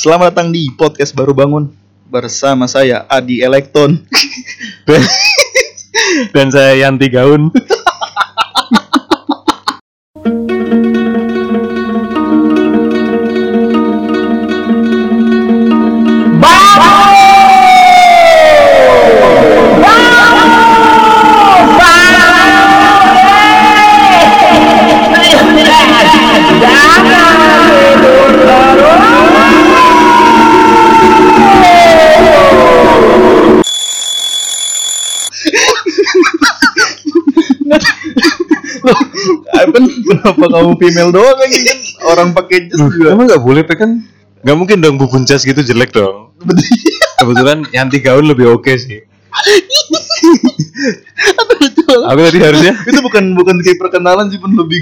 Selamat datang di podcast baru bangun bersama saya Adi Elekton. dan, saya Yanti Gaun. kenapa kamu female doang kan orang pakai jas juga. Emang nggak boleh kan? Nggak mungkin dong bubun jas gitu jelek dong. Kebetulan Yanti Gaun lebih oke sih. Aku tadi harusnya itu bukan bukan kayak perkenalan sih pun lebih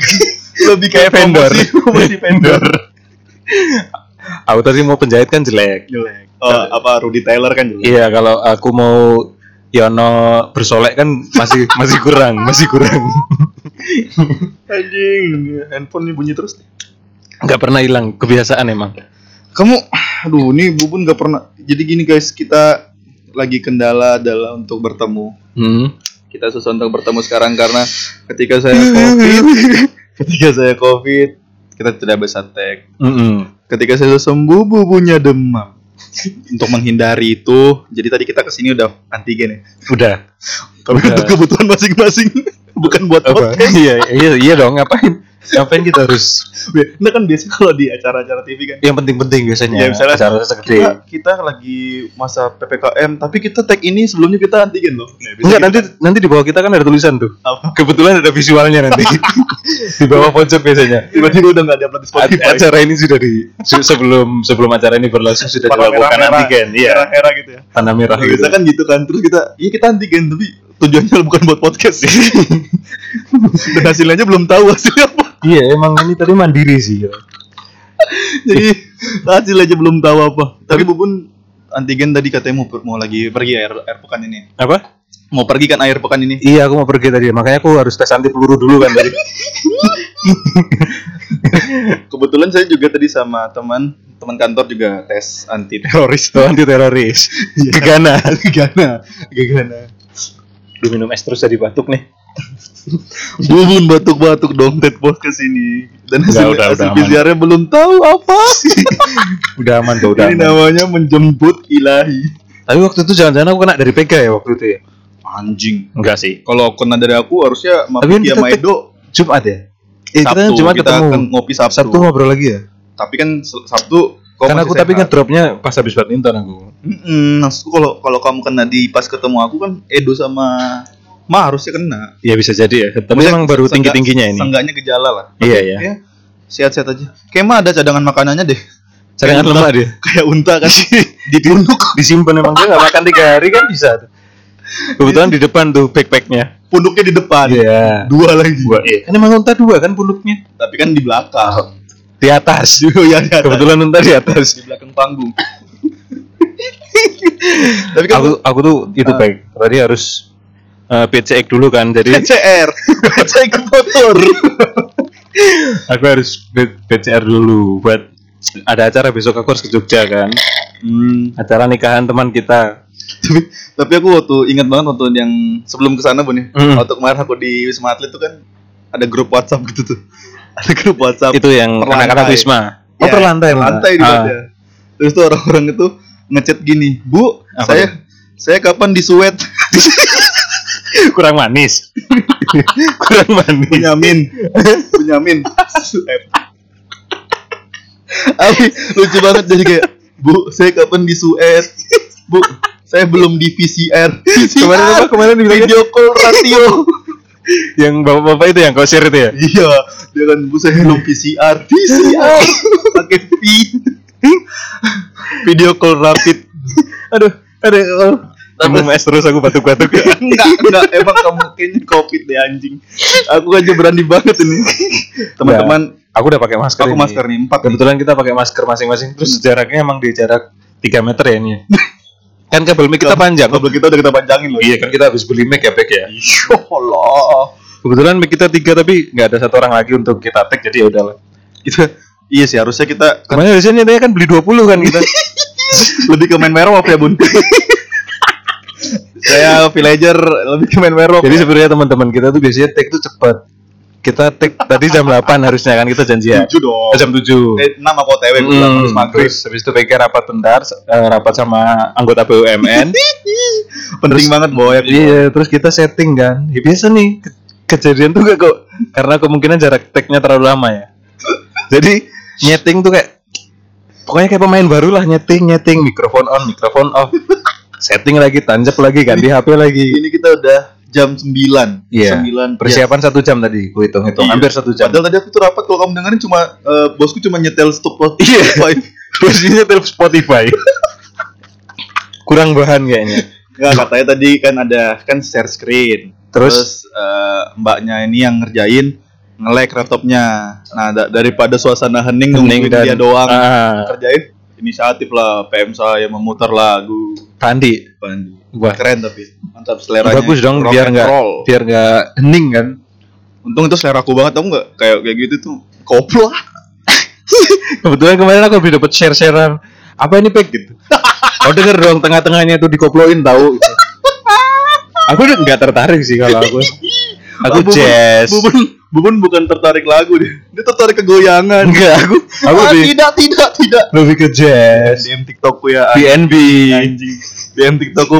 lebih kayak vendor. promosi vendor. Aku tadi mau penjahit kan jelek. Jelek. Oh, apa Rudy Taylor kan jelek. Iya, kalau aku mau Yono bersolek kan masih masih kurang, masih kurang. Anjing, handphone ini bunyi terus. Nggak pernah hilang kebiasaan emang. Kamu, aduh, ini Bubun gak pernah. Jadi gini guys, kita lagi kendala adalah untuk bertemu. Hmm. Kita susah untuk bertemu sekarang karena ketika saya covid, ketika saya covid, kita tidak bisa tag. Mm-mm. Ketika saya sembuh, bubunya demam. Untuk menghindari itu, jadi tadi kita ke sini udah antigen ya. Udah. Tapi Udah. untuk kebutuhan masing-masing, bukan buat Apa? podcast. iya, iya, iya dong. Ngapain? Ngapain kita harus? Nah kan biasa kalau di acara-acara TV kan, Yang penting-penting biasanya. Ya, misalnya acara segede. kita, kita lagi masa ppkm, tapi kita tag ini sebelumnya kita antigen loh. Nah, Enggak, gitu nanti nanti di bawah kita kan ada tulisan tuh. Apa? Kebetulan ada visualnya nanti. di bawah pojok biasanya. tiba-tiba udah nggak diupload di A- Spotify. acara ini sudah di se- sebelum sebelum acara ini berlangsung sudah Warna dilakukan merah-merah, antigen. Iya, Merah-merah gitu ya. tanda merah Nah, gitu. kan gitu kan. Terus kita, iya kita antigen tapi tujuannya bukan buat podcast sih. Dan hasilnya belum tahu hasilnya apa. Iya, emang ini tadi mandiri sih. ya. Jadi hasil aja belum tahu apa. Tapi Bubun antigen tadi katanya mau, mau lagi pergi air air pekan ini. Apa? Mau pergi kan air pekan ini. Iya, aku mau pergi tadi. Makanya aku harus tes anti peluru dulu kan tadi. Kebetulan saya juga tadi sama teman teman kantor juga tes anti teroris. Tuh anti teroris. Gegana. Gana, gana. Lu minum es terus jadi batuk nih. Bubun batuk-batuk dong TED podcast ini. Dan Udah, hasil, udah, hasil udah. PCR-nya belum tahu apa. Udah aman tuh, udah ini aman. namanya menjemput ilahi. Tapi waktu itu jangan-jangan aku kena dari PK ya waktu itu ya? Anjing. Enggak sih. Kalau kena dari aku harusnya Tapi kita sama tek- Edo Jumat ya? Eh, kita Sabtu Jumat kita ketemu. akan ngopi Sabtu. Sabtu ngobrol lagi ya? Tapi kan Sabtu Karena aku tapi sehat. ngedropnya pas habis badminton aku. Mm-mm, maksudku kalau kalau kamu kena di pas ketemu aku kan Edo sama Ma harusnya kena. Iya bisa jadi ya. Tapi Maksudnya emang baru seenggak- tinggi-tingginya ini. Seenggaknya gejala lah. Iya ya. Ya, sehat-sehat aja. Kayak mah ada cadangan makanannya deh. Cadangan Kayak lemak dia. Kayak unta kan ditunduk. Disimpan emang dia nggak makan tiga hari kan bisa. Kebetulan di depan tuh backpacknya. Punduknya di depan. Iya. Dua lagi. Dua. Iya. Kan emang unta dua kan punduknya. Tapi kan di belakang. Di atas. Iya, di atas. Kebetulan unta di atas. di belakang panggung. Tapi kan Aku aku tuh itu Ah. baik. Tadi harus eh, PCX dulu kan. Jadi PCR, PCR motor. aku harus B- PCR dulu buat ada acara besok aku harus ke Jogja kan. Hmm. Acara nikahan teman kita. tapi tapi aku waktu ingat banget waktu yang sebelum ke sana Bun ya. Hmm. Waktu kemarin aku di Wisma Atlet tuh kan ada grup WhatsApp gitu tuh. Ada grup WhatsApp. Itu yang anak-anak Wisma. Oh, Ya, per lantai, di Ah. Terus tuh orang-orang itu ngechat gini, "Bu, Apa saya saya kapan disuet?" kurang manis. kurang manis. Benyamin. Benyamin. Abi, lucu banget jadi kayak, "Bu, saya kapan disuet?" "Bu, saya belum di VCR." Kemarin apa? Kemarin dibilangnya? video call radio. yang bapak-bapak itu yang kau share itu ya? iya, dia kan bu saya belum VCR. VCR pakai V. video call rapid. Aduh, aduh. Minum es terus aku batuk-batuk. enggak, enggak, emang kamu kayaknya covid deh anjing. Aku aja berani banget ini. Teman-teman, aku udah pakai masker. aku ini. masker nih empat. nih. Kebetulan kita pakai masker masing-masing. Terus jaraknya emang di jarak 3 meter ya ini. kan kabel mic kita panjang. Kabel kita udah kita panjangin loh. Iya kan kita habis beli mic ya Bek ya. Ya Allah. Kebetulan mic kita tiga tapi nggak ada satu orang lagi untuk kita tag jadi ya udahlah. Kita Iya sih harusnya kita Kemarin harusnya niatnya kan beli 20 kan kita. lebih ke main werewolf ya bun. Saya villager lebih ke main werewolf. Jadi sebenarnya teman-teman kita tuh biasanya take tuh cepat. Kita take tadi jam 8 harusnya kan kita janjian. tujuh dong. Oh, jam 7. Eh, enam aku OTW bilang harus maghrib. terus habis itu PK rapat bentar, eh, rapat sama anggota BUMN. Penting banget boy. iya, terus kita setting kan. Ya, biasa nih ke- kejadian tuh gak kok karena kemungkinan jarak tag-nya terlalu lama ya. Jadi nyeting tuh kayak pokoknya kayak pemain baru lah nyeting nyeting mikrofon on mikrofon off setting lagi tanjak lagi ganti HP lagi Ini kita udah jam 9 Iya. 9 persiapan satu jam tadi gue hitung hitung Iya. hampir satu jam Padahal tadi aku tuh rapat kalau kamu dengerin cuma eh, bosku cuma nyetel stop Iya. Spotify. posisinya terus Spotify kurang bahan kayaknya Nggak, katanya tadi kan ada kan share screen. Terus? eh, mbaknya ini yang ngerjain nge-lag laptopnya. Nah, da- daripada suasana hening Hening dan- dia doang Ah. kerjain inisiatif lah PM saya memutar lagu. Pandi Bandi. Wah. Keren tapi mantap seleranya. bagus dong Rock biar nggak biar nggak hening kan? Untung itu selera aku banget tau nggak? Kayak kayak gitu tuh koplo. Kebetulan kemarin aku habis dapat share sharean apa ini pek? Gitu. Oh denger dong tengah-tengahnya tuh dikoploin tahu? Aku udah nggak tertarik sih kalau aku. Aku Bubun- jazz. Bubun, Bubun bukan tertarik lagu deh. Dia tertarik ke goyangan. enggak aku aku Ah, lebih tidak, tidak, tidak. lebih ke jazz DM TikTokku ya. BNB anjing. DM TikTokku.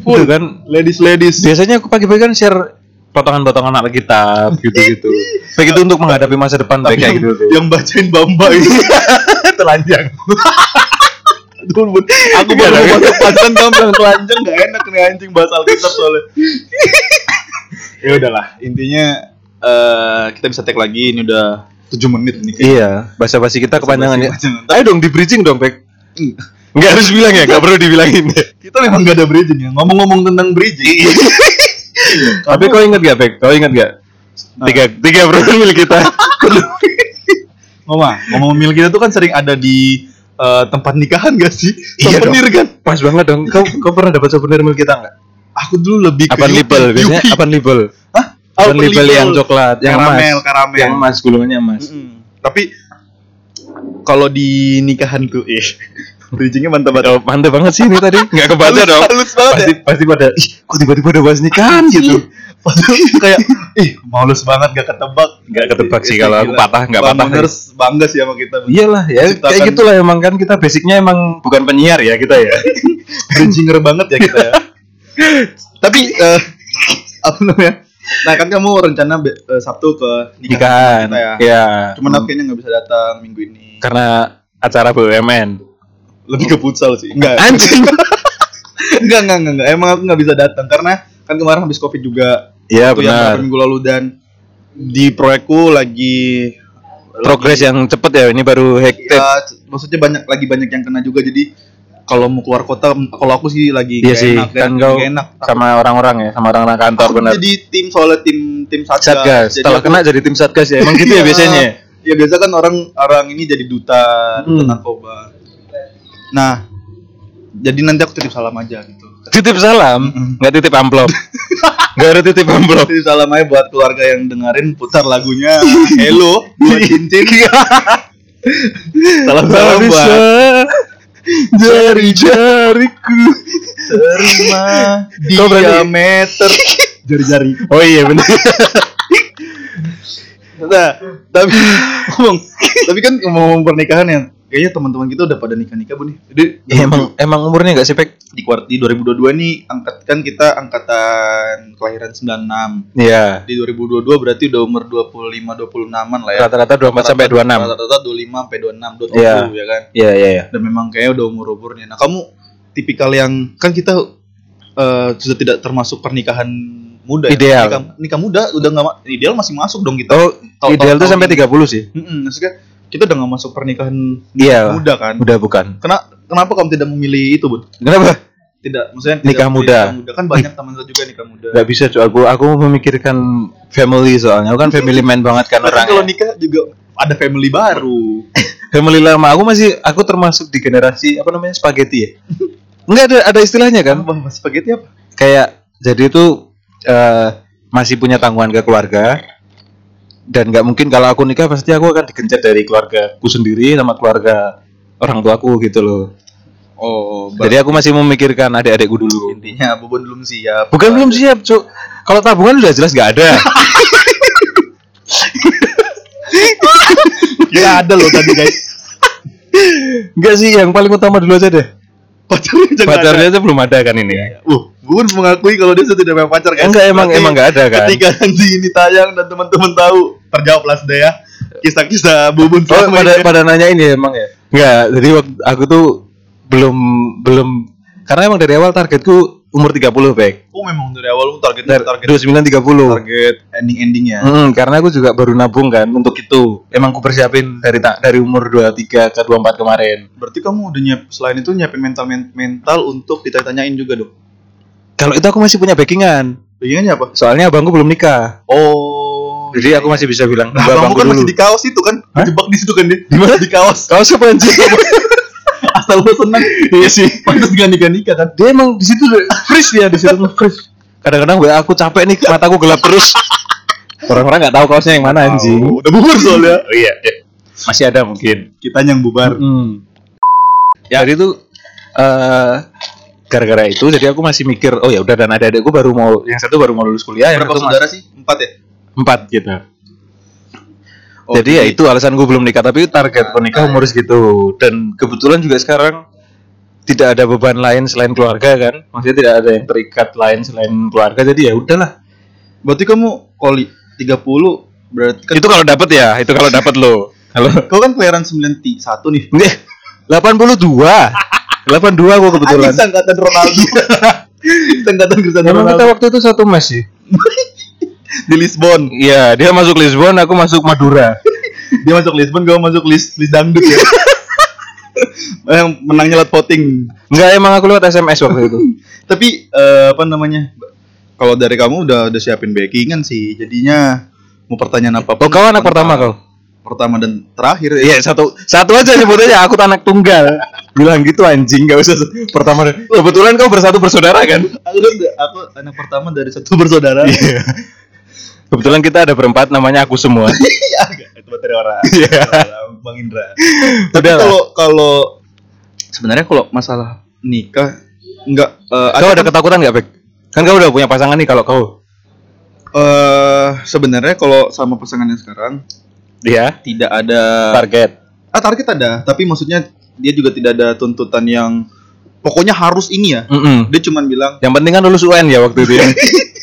itu kan Ladies, ladies. biasanya aku pagi-pagi kan share potongan-potongan Alkitab gitu-gitu begitu untuk menghadapi masa depan kayak gitu tuh yang bacain Bamba itu telanjang Aduh, Bun. Aku Iya, baru masuk bilang telanjang gak enak nih anjing bahas Alkitab soalnya. ya udahlah, intinya eh kita bisa tag lagi ini udah 7 menit nih. iya basa-basi kita kepanjangan ya. ayo dong di bridging dong Pek. Nggak harus bilang ya nggak perlu dibilangin. Kita memang gak ada bridging ya. Ngomong-ngomong tentang bridging. tapi kau ingat gak Pek? Kau ingat gak tiga tiga profil kita. Ngomong, ngomong mil kita tuh kan sering ada di eh, tempat nikahan gak sih? Iya Souvenir kan? pas banget dong. Kau kau pernah dapat souvenir milik kita nggak Aku dulu lebih apa label biasanya apa label Hah? apa label yang coklat yang karamel, emas karamel. yang emas gulungannya emas Mm-mm. Tapi kalau di nikahan tuh, eh, bridgingnya mantap banget. Oh, mantep banget sih ini tadi nggak kebaca dong halus banget pasti ya. pasti pada ih kok tiba-tiba ada bahas nikahan gitu Padahal kayak, ih, malus banget gak ketebak. Nggak ketebak sih Itu kalau aku patah, nggak patah. Banguners bangga sih sama kita. iyalah ya Menciptakan- kayak gitulah emang kan kita basicnya emang bukan penyiar ya kita ya Bridginger banget ya kita ya. Tapi eh, apa namanya? Nah kan kamu rencana be- eh, Sabtu ke nikahan kita ya. ya Cuman aku kayaknya nggak bisa datang minggu ini. karena acara BUMN Lebih ke futsal sih. Enggak. anjing enggak, enggak, enggak, enggak. Emang aku nggak bisa datang karena kan kemarin habis covid juga. Iya yang benar. minggu lalu dan di proyekku lagi Progres yang cepet ya ini baru hektik. ya, maksudnya banyak lagi banyak yang kena juga jadi kalau mau keluar kota kalau aku sih lagi Iya sih, enak, kan kau enak sama orang-orang ya, sama orang-orang kantor benar. jadi tim soalnya tim tim satgas, Satgas. Jadi Setelah aku- kena jadi tim satgas ya. Emang gitu ya Iya. biasanya. ya biasa kan orang orang ini jadi duta duta Hmm. narkoba nah jadi nanti aku titip salam aja gitu Titip salam, nggak titip amplop. Nggak ada titip amplop. titip salam aja buat keluarga yang dengerin putar lagunya Hello buat cincin salam salam buat dari jariku. terima diameter. Jari-jari. Oh iya benar. Nah, tapi ngomong, tapi kan ngomong pernikahan yang kayaknya teman-teman kita udah pada nikah-nikah bu nih. Jadi Ya, emang emang umurnya nggak sih Pek? di kuart di 2022 nih angkat kan kita angkatan kelahiran 96. Iya. Di 2022 berarti udah umur 25 26-an lah ya. Rata-rata 24 sampai 26. Rata-rata 25 sampai 26, 27 Iya. ya kan. Iya iya iya. Dan memang kayaknya udah umur-umurnya. Nah, kamu tipikal yang kan kita eh, sudah tidak termasuk pernikahan muda Ideal. ya. Nikah, nikah muda udah nggak ideal masih masuk dong kita. Oh, Tahun- ideal tuh tahun sampai ini. 30 sih. Mm-mm, maksudnya kita udah nggak masuk pernikahan Iya. muda kan? Udah bukan. Kena, kenapa kamu tidak memilih itu, Bud? Kenapa? Tidak, maksudnya Nikah tidak memilih muda. nikah muda. Kan banyak teman saya juga nikah muda. Gak bisa cuy, aku aku memikirkan family soalnya, aku kan family man banget kan Tapi kalau orangnya. nikah juga ada family baru. Family lama, aku masih aku termasuk di generasi apa namanya spaghetti ya. Enggak ada ada istilahnya kan? Apa spaghetti apa? Kayak jadi itu eh, masih punya tanggungan ke keluarga, dan nggak mungkin kalau aku nikah pasti aku akan digencet dari keluargaku sendiri sama keluarga orang tuaku gitu loh. Oh, jadi aku masih memikirkan adik-adikku dulu. Intinya Bubun belum siap. bukan belum siap cuk. Kalau tabungan udah jelas nggak ada. Kira ada loh tadi guys. Enggak sih yang paling utama dulu aja deh. Pacarnya jangan pacarnya aja belum ada kan ini Uh, Bubun mengakui kalau dia sudah tidak punya pacar guys. enggak emang emang nggak ada kan? Ketika nanti ini tayang dan teman-teman tahu, terjawablah sudah ya. Kisah-kisah Bubun Oh, pada ini. pada nanya ini emang ya? Enggak, jadi waktu aku tuh belum belum karena emang dari awal targetku umur 30, Bek. Oh, memang dari awal lu target Dari target 29 30. target ending-endingnya. Hmm, karena aku juga baru nabung kan untuk itu. Emang aku persiapin dari ta- dari umur 23 ke 24 kemarin. Berarti kamu udah nyiap selain itu nyiapin mental men- mental untuk ditanya-tanyain juga dong. Kalau itu aku masih punya backingan. Backingannya apa? Soalnya abangku belum nikah. Oh. Jadi aku masih bisa bilang Nah, "Mbak, kamu abangku kan dulu." masih di kaos itu kan? Jebak di situ kan dia. Di mana? Di kaos. Kau siapa anjing? Asal lu seneng. Iya sih. Pantas gak nikah-nikah kan? Dia emang di situ deh, freeze dia di situ freeze. Kadang-kadang WA aku capek nih, mataku gelap terus. Orang-orang nggak tahu kaosnya yang mana anjing. Oh, udah bubur soalnya. Oh iya, masih ada mungkin. Kita yang bubar. Hmm. Ya, jadi itu eh gara-gara itu jadi aku masih mikir, oh ya udah dan ada adikku baru mau yang satu baru mau lulus kuliah, yang Berapa satu saudara sih? Empat ya? Empat gitu. Oh, jadi ya itu alasan gue belum nikah, tapi target nikah umur segitu dan kebetulan juga sekarang tidak ada beban lain selain keluarga kan, maksudnya tidak ada yang terikat lain selain keluarga, jadi ya udahlah. Berarti kamu koli 30 berarti kan itu kalau dapat ya, itu kalau dapat lo. Kalau kau kan kelahiran 91 nih. Nih, 82. 82 gua kebetulan. Anjing angkatan Ronaldo. angkatan Cristiano Emang kita Ronaldo waktu itu satu mes sih. di Lisbon. Iya, dia masuk Lisbon, aku masuk Madura. Dia masuk Lisbon, gue masuk list list dangdut ya. yang menangnya lewat voting. Enggak, emang aku lewat SMS waktu itu. Tapi eh, apa namanya? Kalau dari kamu udah udah siapin backingan sih. Jadinya mau pertanyaan apa Oh, kau anak pertama kau? Pertama dan terakhir ya. Iya, satu satu aja sebutnya aku anak tunggal. Bilang gitu anjing, enggak usah pertama. Kebetulan kau bersatu bersaudara kan? Aku, aku anak pertama dari satu bersaudara. Iya. Kebetulan kita ada berempat namanya aku semua. Iya, itu materi orang. Iya. Bang Indra. Tapi kalau kalau sebenarnya kalau masalah nikah enggak eh, Kau ada kan, ketakutan nggak, Bek? Kan kau udah punya pasangan nih kalau kau. eh, sebenarnya kalau sama pasangannya sekarang Iya. tidak ada Target. ah, target ada, tapi maksudnya dia juga tidak ada tuntutan yang pokoknya harus ini ya. Mm-mm. Dia cuman bilang Yang penting kan lulus UN ya waktu itu ya.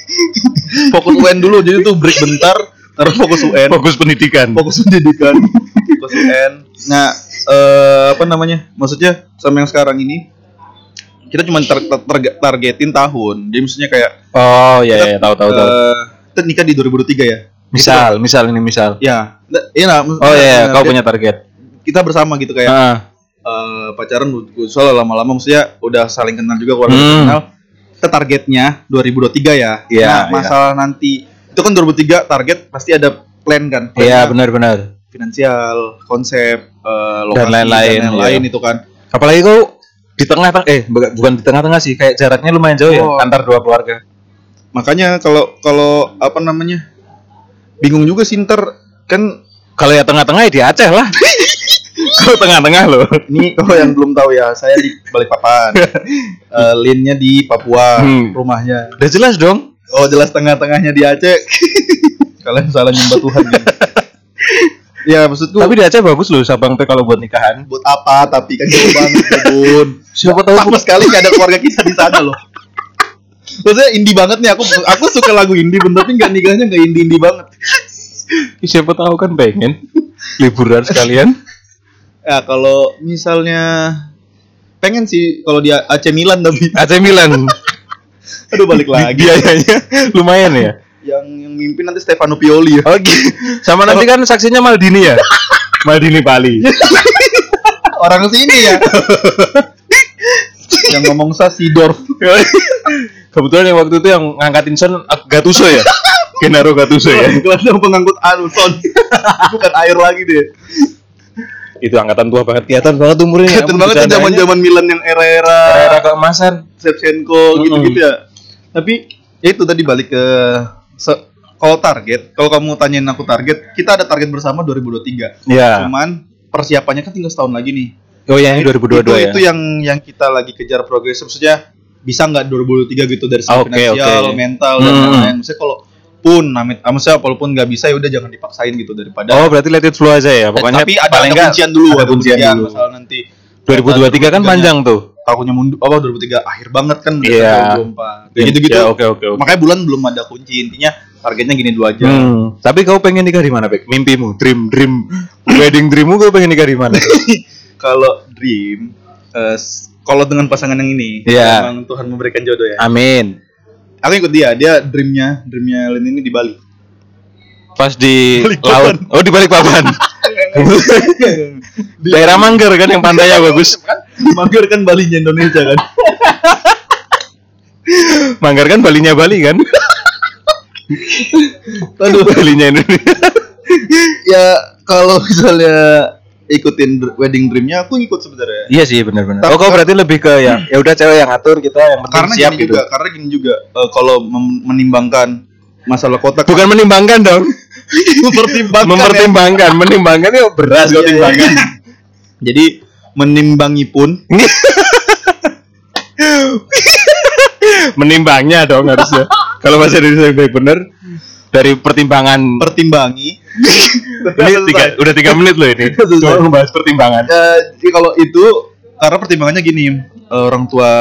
fokus UN dulu, jadi tuh break bentar, terus fokus UN, Fokus pendidikan. fokus pendidikan, fokus UN. Nah, eh, apa namanya? Maksudnya sama yang sekarang ini kita cuma tar- tar- tar- targetin tahun. Jadi maksudnya kayak Oh iya iya tahu tahu tahu. eh, kita nikah di 2003 ya. Misal, misal ini misal. Ya, nah, iya nah, Oh iya, nah, kau punya target. kita bersama gitu kayak Ah, eh, pacaran soalnya lama-lama maksudnya udah saling kenal juga keluarga Hmm. kenal. Kita targetnya 2023 ya. Iya, nah, iya. masalah nanti itu kan 2003 target pasti ada plan kan. iya benar-benar. Finansial, konsep, eh, lokasi lain-lain, dan lain-lain iya. itu kan. Apalagi kau di tengah eh bukan di tengah-tengah sih, kayak jaraknya lumayan jauh ya Oh. antar dua keluarga. Makanya kalau kalau apa namanya? Bingung juga sih ntar kan Kalau ya tengah-tengah ya di Aceh lah. Kau tengah-tengah loh. ini kalau yang belum tahu ya, saya di Balikpapan. Eh linnya di Papua, Hmm. rumahnya. Udah jelas dong. Oh jelas tengah-tengahnya di Aceh. Kalian salah nyembah Tuhan gitu. ya maksudku Tapi di Aceh bagus loh Sabang teh kalau buat nikahan. buat apa tapi kan jauh banget Bun. Siapa tahu Sama sekali gak ada keluarga kita di sana loh. Maksudnya indie banget nih aku aku suka lagu indie bener tapi nggak nikahnya nggak indie indie banget. siapa tahu kan pengen liburan sekalian. Ya kalau misalnya pengen sih kalau dia AC Milan tapi AC Milan. aduh balik lagi. Biayanya lumayan ya. Yang yang mimpin nanti Stefano Pioli ya. Oke. Sama nanti kan saksinya Maldini ya. Maldini Bali. Orang sini ya. yang ngomong sa Sidorf. Kebetulan yang waktu itu yang ngangkatin son Gattuso ya. Gennaro Gattuso ya. Kelas yang pengangkut anu son. Bukan air lagi deh. Itu angkatan tua banget. Kelihatan banget umurnya. Kelihatan banget tuh zaman-zaman Milan yang era-era era keemasan. Shevchenko Mm-mm. gitu-gitu ya. Tapi ya itu tadi balik ke se- kalau target, kalau kamu tanyain aku target, kita ada target bersama 2023. Ya. Cuman persiapannya kan tinggal setahun lagi nih. Oh ya, ini 2022 itu, ya. Itu yang yang kita lagi kejar progres. Maksudnya bisa nggak 2023 gitu dari segi Oke, finansial, oke. mental dan Hmm. lain-lain. Maksudnya kalau pun, amit, ah, maksudnya walaupun nggak bisa ya udah jangan dipaksain gitu daripada. Oh, berarti let it flow aja ya. Pokoknya tapi ada, paling ada kuncian dulu, ada kuncian dulu. Masalah nanti 2023 kan 2023 panjang tuh. tahunnya mundur apa 2003 akhir banget kan Iya. 2024. Kayak gitu-gitu. Ya, oke oke oke. Makanya bulan belum ada kunci intinya targetnya gini dulu aja. Hmm, tapi kau pengen nikah di mana, Bek? Mimpimu, dream, dream, wedding dreammu kau pengen nikah di mana? Kalau dream s- kalau dengan pasangan yang ini Iya. memang Tuhan memberikan jodoh ya. Amin. Aku ikut dia, dia dreamnya dreamnya Lin ini di Bali. Pas di Balikpapan. laut. Oh, di Balikpapan. Daerah Manggar kan yang pantainya bagus. Manggar kan Balinya Indonesia kan. Manggar kan Balinya Bali kan? Aduh, Balinya Indonesia. ya kalau misalnya ikutin wedding dreamnya aku ikut sebenarnya. Iya sih benar-benar. Oh, kau berarti lebih ke yang ya udah cewek yang atur kita yang penting Karena siap gini gitu. juga, karena gini juga eh, kalau menimbangkan masalah kotak Bukan menimbangkan dong. mempertimbangkan ya. Mempertimbangkan, menimbangkan itu beras kau Iya, iya, timbangkan. iya. Jadi menimbangi pun Menimbangnya dong harusnya. Kalau bahasa Indonesia bener dari pertimbangan pertimbangi. Ini tiga, udah tiga menit loh ini. Cuma membahas pertimbangan. Eh, jadi kalau itu karena pertimbangannya gini, eh, orang tua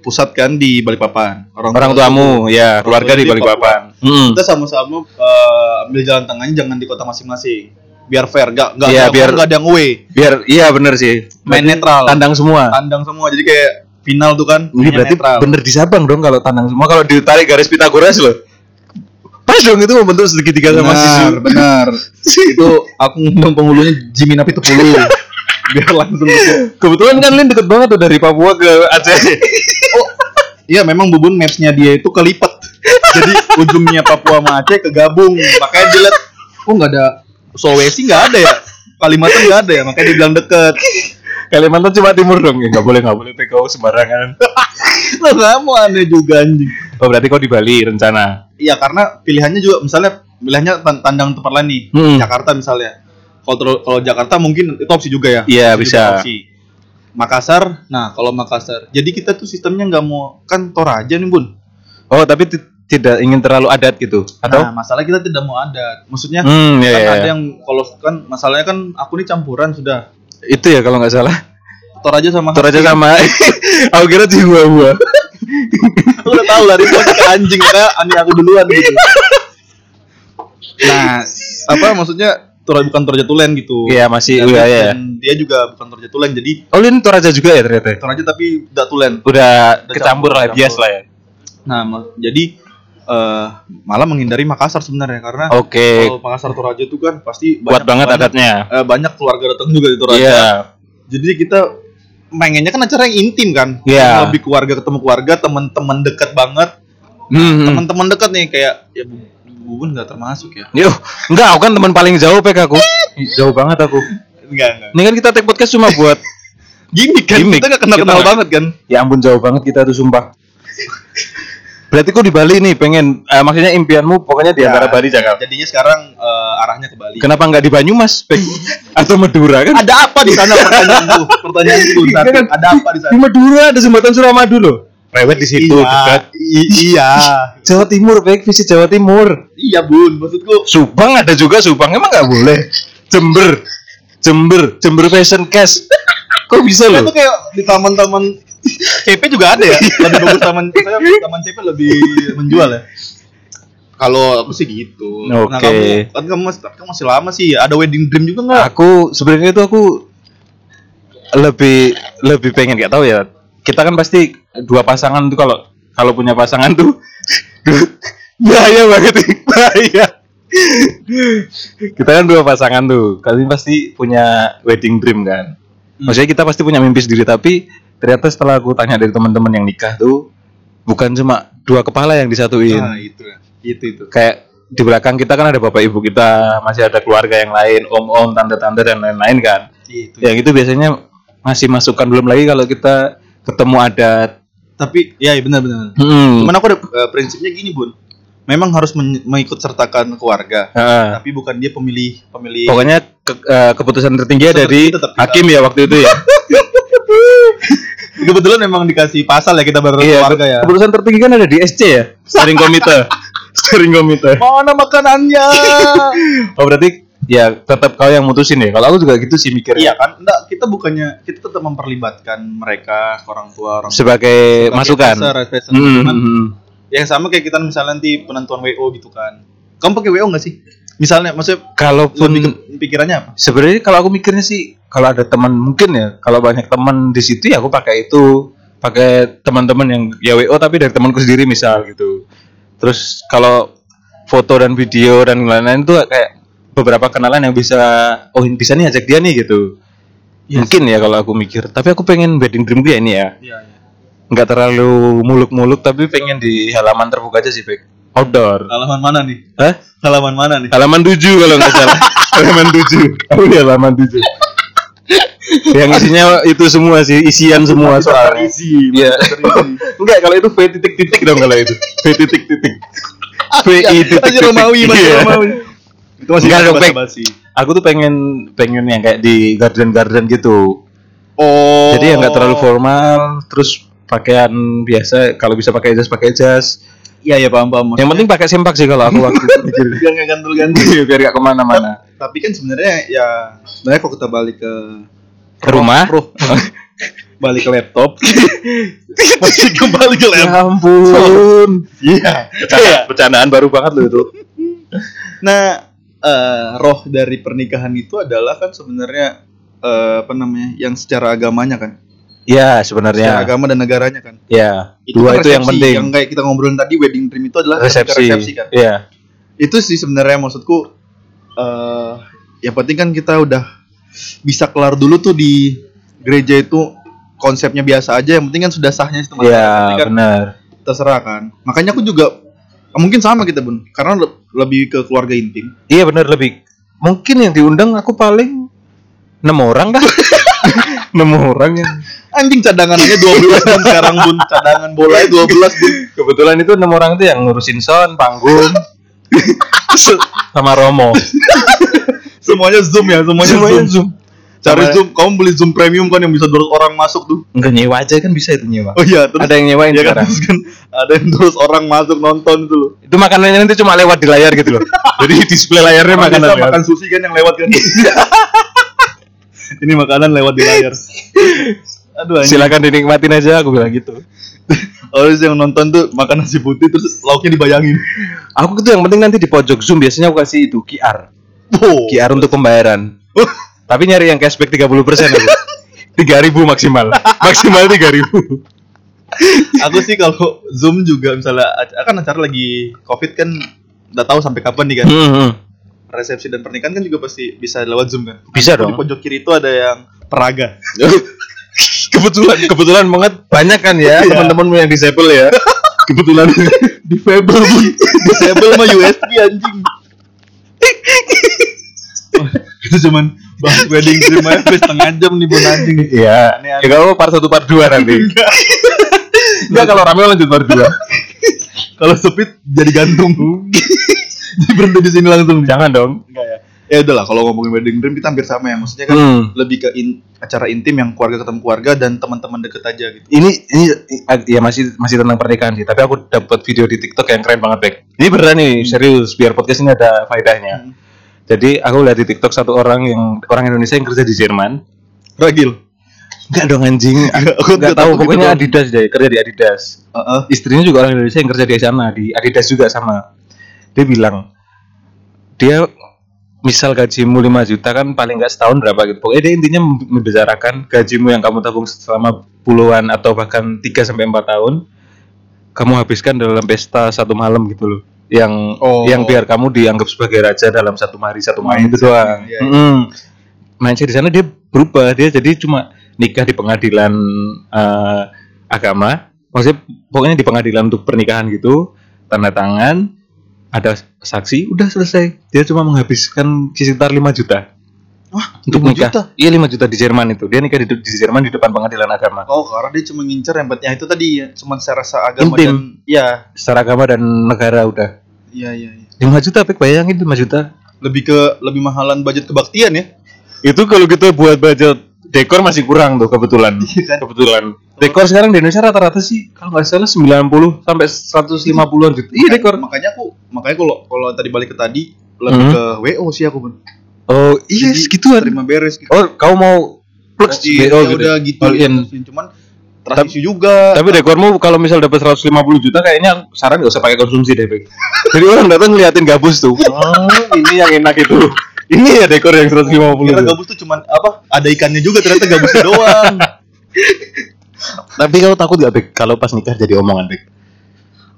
pusat kan di Balikpapan. Orang tuamu ya keluarga di Balikpapan. Hmm. Kita sama-sama eh, ambil jalan tengahnya jangan di kota masing-masing. Biar fair, gak gak Iya, ada biar- gak ada yang away. Biar iya bener sih. Main netral. Tandang semua. Tandang semua. Jadi kayak final tuh kan. Ini berarti netral. bener di Sabang dong kalau tandang semua. Kalau ditarik garis Pitagoras loh. Pas dong itu membentuk segitiga sama benar, sisu. benar. itu aku ngundang penghulunya Jimmy Napi Tepulu. Biar langsung ke Kebetulan kan Lin deket banget tuh dari Papua ke Aceh. Iya memang bubun mapsnya dia itu kelipat. Jadi ujungnya Papua sama Aceh kegabung. Makanya lihat, kok nggak ada Sulawesi nggak ada ya? Kalimantan nggak ada ya? Makanya dia bilang deket. Kalimantan cuma timur dong. Ya nggak boleh nggak boleh TKO sembarangan. Lah kamu aneh juga anjing. Oh berarti kau di Bali rencana. Iya karena pilihannya juga misalnya pilihannya tan- tandang tempat lain nih. Hmm. Jakarta misalnya. Kalau kalau Jakarta mungkin itu opsi juga ya. Iya, bisa. Opsi. Makassar, nah kalau Makassar, jadi kita tuh sistemnya nggak mau kan Toraja nih bun. Oh tapi ti- tidak ingin terlalu adat gitu atau? Nah, masalah kita tidak mau adat. Maksudnya hmm ya, kan ya, ada ya. yang kalau kan masalahnya kan aku nih campuran sudah Itu ya kalau nggak salah. Toraja sama Toraja sama. aku kira Chihuahua. Aku udah tahu lah dia ke anjing kayak aneh aku duluan gitu nah apa maksudnya Toraja bukan Toraja Tulen gitu Iya masih Dan- udah ya. dan dia juga bukan Toraja Tulen jadi Oh Lin Toraja juga ya ternyata. Toraja tapi tidak Tulen Udah Udah kecampur campur, lah bias lah ya. nah ma- jadi eh, malah menghindari Makassar sebenarnya karena Oke. kalau Makassar Toraja itu kan pasti Kuat banget banyak, adatnya. eh, banyak keluarga datang juga di Toraja Iya. jadi kita pengennya kan acara yang intim kan Iya. lebih keluarga ketemu keluarga teman-teman dekat banget Hmm. teman-teman dekat nih kayak ya bu, bubun nggak termasuk ya Yo, enggak, aku kan teman paling jauh pek aku. Jauh banget aku. enggak enggak Ini kan kita take podcast cuma buat gimmick kan Gimmick. kita nggak kenal kenal nggak- banget kan ya ampun jauh banget kita tuh sumpah. Berarti kok di Bali nih pengen eh, maksudnya impianmu pokoknya di antara Ya, Bali Jakarta. jadinya sekarang eh, arahnya ke Bali Kenapa nggak di Banyumas? Atau Madura kan? ada apa di sana pertanyaanku pertanyaanku Iya kan? ada apa di sana Di Madura ada jembatan Suramadu loh. Rewet di situ iya, dekat. i- iya Jawa Timur, Pek, visit Jawa Timur. iya bun maksudku Subang ada juga Subang emang nggak boleh. Jember, Jember, Jember Fashion Cash. Kok bisa itu loh? kayak di taman-taman CP juga ada ya lebih bagus taman saya taman CP lebih menjual ya kalau aku sih gitu nah Oke. kamu kan kamu masih, kamu masih lama sih ada wedding dream juga nggak Aku sebenarnya itu aku lebih lebih pengen nggak tahu ya. Kita kan pasti dua pasangan tuh kalau kalau punya pasangan tuh bahaya banget bahaya. kita kan dua pasangan tuh, kalian pasti punya wedding dream kan. Maksudnya kita pasti punya mimpi sendiri tapi ternyata setelah aku tanya dari teman-teman yang nikah tuh bukan cuma dua kepala yang disatuin. nah itu ya itu itu Kayak di belakang kita kan ada bapak ibu kita, masih ada keluarga yang lain, om-om, tante-tante dan lain-lain kan. itu Yang itu biasanya masih masukkan belum lagi kalau kita ketemu adat. tapi ya, ya benar-benar Hmm. cuman aku ada eh, prinsipnya gini bun memang harus men- mengikut sertakan keluarga, Heeh. tapi bukan dia pemilih pemilih. Pokoknya ke- eh, keputusan tertinggi Keputusan dari tertinggi hakim ya waktu itu ya. Kebetulan memang dikasih pasal ya kita baru Iya, keluarga ya. keputusan tertinggi kan ada di SC ya, steering committee. steering committee. Mana makanannya? Oh berarti ya tetap kau yang mutusin ya. Kalau aku juga gitu sih mikirnya. iya kan? Enggak, kita bukannya kita tetap memperlibatkan mereka orang tua orang tua. Sebagai masukan. advisor. Hmm, hmm, hmm. yang sama kayak kita misalnya nanti penentuan WO gitu kan. Kamu pakai WO nggak sih? Misalnya, maksudnya Kalaupun lebih ke- pikirannya apa? sebenarnya kalau aku mikirnya sih kalau ada teman mungkin ya kalau banyak teman di situ ya aku pakai itu pakai teman-teman yang ya WO tapi dari temanku sendiri misal gitu terus kalau foto dan video dan lain-lain itu kayak beberapa kenalan yang bisa oh bisa nih ajak dia nih gitu Yes. mungkin ya kalau aku mikir tapi aku pengen wedding dream gue ini ya Iya, iya. nggak terlalu muluk-muluk tapi pengen di halaman terbuka aja sih Bek. Outdoor Halaman mana nih? Hah? Halaman mana nih? halaman 7 kalau nggak salah halaman 7 aku di halaman 7 yang isinya itu semua sih isian semua soalnya Terisi. Iya. Enggak, kalau itu V titik-titik dong kalau itu. V titik-titik. V I titik. Masih Romawi, masih Romawi. Itu masih Enggak dong. Aku tuh pengen pengen yang kayak di garden-garden gitu. Oh. Jadi yang nggak terlalu formal, terus pakaian biasa, kalau bisa pakai jas pakai jas. Iya, iya paham paham. Yang penting pakai sempak sih kalau aku waktu mikir. biar nggak gantul-gantul. biar gak ke mana-mana. Tapi kan sebenarnya ya sebenarnya kalau kita balik ke Ke rumah? roh, balik ke laptop. Masih kembali ke Ya laptop. ampun. Iya. Bercanda- Bercandaan baru banget loh itu. Nah, eh, roh dari pernikahan itu adalah kan sebenarnya eh, apa namanya? Yang secara agamanya kan. Ya, Secara sebenarnya. agama dan negaranya kan. Ya, Itu dua kan itu yang penting. Yang kayak kita ngobrolin tadi wedding dream itu adalah Resepsi. resepsi kan. Iya. Itu sih sebenarnya maksudku eh yang penting kan kita udah bisa kelar dulu tuh di gereja itu konsepnya biasa aja yang penting kan sudah sahnya sistem Iya, Nanti kan benar. terserah kan makanya aku juga mungkin sama kita bun karena le- lebih ke keluarga intim Iya benar lebih. Mungkin yang diundang aku paling enam orang dah. Enam orang yang anjing cadangannya 12 bun sekarang bun cadangan bola 12 bun kebetulan itu enam orang itu yang ngurusin sound, panggung, sama Romo. semuanya zoom ya semuanya, Semuanya zoom. zoom. cari Sama- zoom kamu beli zoom premium kan yang bisa 200 orang masuk tuh Enggak nyewa aja kan bisa itu nyewa. oh iya terus Ada yang nyewain ya kan, sekarang. terus kan ada yang terus orang masuk nonton itu loh Itu makanannya nanti cuma lewat di layar gitu loh. Jadi display layarnya makanan. makan sushi kan yang lewat kan ini makanan lewat di layar aduh anjing Silakan dinikmatin aja aku bilang gitu. Harus yang nonton tuh makan nasi putih terus lauknya dibayangin. Aku tuh yang penting nanti di pojok Zoom biasanya aku kasih itu QR. Oh. QR untuk pembayaran. Tapi nyari yang cashback 30% aku. 3000 maksimal. Maksimal 3000. Aku sih kalau Zoom juga misalnya akan acara lagi Covid kan udah tahu sampai kapan nih kan. Hmm. Resepsi dan pernikahan kan juga pasti bisa lewat Zoom kan. Bisa Di dong. pojok kiri itu ada yang peraga. kebetulan kebetulan banget banyak kan ya Iya. teman-temanmu yang disable ya. kebetulan Disable pun. Disable mah USB anjing. Wah, itu cuman bahas wedding dream aja setengah jam nih bun anjing. Iya. Ya kalau part 1 part 2 nanti. Enggak kalau rame lanjut part 2. Kalau sepit jadi gantung. berhenti di sini langsung. Jangan dong. Enggak ya. Ya udahlah kalau ngomongin wedding dream kita hampir sama ya. Maksudnya kan Hmm. lebih ke in- acara intim yang keluarga ketemu keluarga dan teman-teman deket aja gitu. Ini ini ya masih masih tentang pernikahan sih, tapi aku dapat video di TikTok yang keren banget, Bek. Ini beneran nih, serius, biar podcast ini ada faedahnya. Hmm. Jadi aku lihat di TikTok satu orang yang orang Indonesia yang kerja di Jerman. Ragil. Enggak dong anjing. Aku Enggak nggak tahu pokoknya gitu. Adidas deh, kerja di Adidas. Heeh. Istrinya juga orang Indonesia yang kerja di sana, di Adidas juga sama. Dia bilang dia misal gajimu 5 juta kan paling nggak setahun berapa gitu. Pokoknya dia intinya membicarakan gajimu yang kamu tabung selama puluhan atau bahkan 3 sampai 4 tahun kamu habiskan dalam pesta satu malam gitu loh. Yang Oh. yang biar kamu dianggap sebagai raja dalam satu hari satu malam itu doang. iya, iya. Mm-mm. Mindset di sana dia berubah, dia jadi cuma nikah di pengadilan eh, agama. Maksudnya pokoknya di pengadilan untuk pernikahan gitu, tanda tangan, ada saksi, udah selesai. Dia cuma menghabiskan sekitar 5 juta Wah, untuk 5 nikah. juta? Iya 5 juta di Jerman itu. Dia nikah di, di Jerman di depan pengadilan agama. Oh, karena dia cuma ngincer yang penting itu tadi ya, cuma secara agama Intim. dan ya. Secara agama dan negara udah. Iya iya. iya. 5 juta Pek bayangin 5 juta Lebih ke lebih mahalan budget kebaktian ya. itu kalau kita buat budget dekor masih kurang tuh kebetulan Iya kan? kebetulan dekor sekarang di Indonesia rata-rata sih kalau nggak salah 90 sampai 150-an juta iya dekor Makanya aku makanya kalau kalau tadi balik ke tadi lebih Hmm. ke WO sih aku Bun. oh iya Jadi, segituan Terima beres gitu. oh kau mau plus Iya, ya gitu udah gitu. All in. Cuman transisi juga. tapi dekormu kalau misal dapat 150 juta kayaknya saran nggak usah pakai konsumsi deh Pek. jadi orang datang ngeliatin gabus tuh oh ini yang enak itu ini ya dekor yang 150 Kira gabus tuh cuman apa? Ada ikannya juga ternyata gabusnya doang. Tapi kau takut gak Bek kalau pas nikah jadi omongan Bek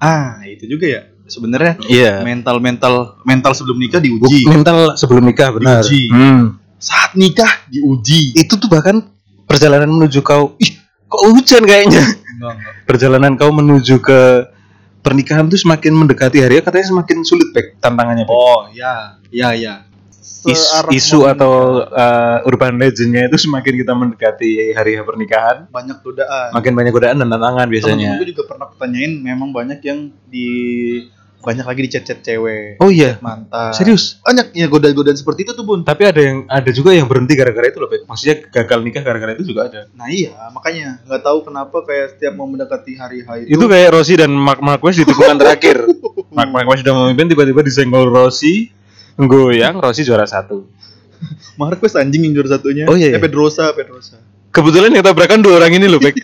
ah, itu juga ya. Sebenarnya iya mental mental mental sebelum nikah diuji. mental sebelum nikah benar Diuji. Hmm. Saat nikah diuji. itu tuh bahkan perjalanan menuju kau ih kok hujan kayaknya Enggak, enggak. perjalanan kau menuju ke pernikahan tuh semakin mendekati hari katanya semakin sulit Bek tantangannya Bek. Oh, ya. Ya, ya. Searah isu mau atau uh, urban legendnya itu semakin kita mendekati hari pernikahan. Banyak godaan. makin banyak godaan dan tantangan biasanya. Temen gue juga pernah tanyain memang banyak yang di banyak lagi di chat-chat cewek, oh iya? Mantan. serius? Banyak ya godaan-godaan seperti itu tuh, Bun. tapi ada yang ada juga yang berhenti gara-gara itu loh maksudnya gagal nikah gara-gara itu juga ada. Nah iya, makanya. Nggak tahu kenapa kayak setiap mau mendekati hari H itu itu, kayak Rossi dan Mark Marquez di tikungan terakhir. Mark Marquez sudah memimpin tiba-tiba disenggol Rossi goyang Rossi juara satu Marquez anjing yang juara satunya. Oh, iya, Eh, iya. Pedrosa, Pedrosa. kebetulan yang tabrakan dua orang ini loh Bek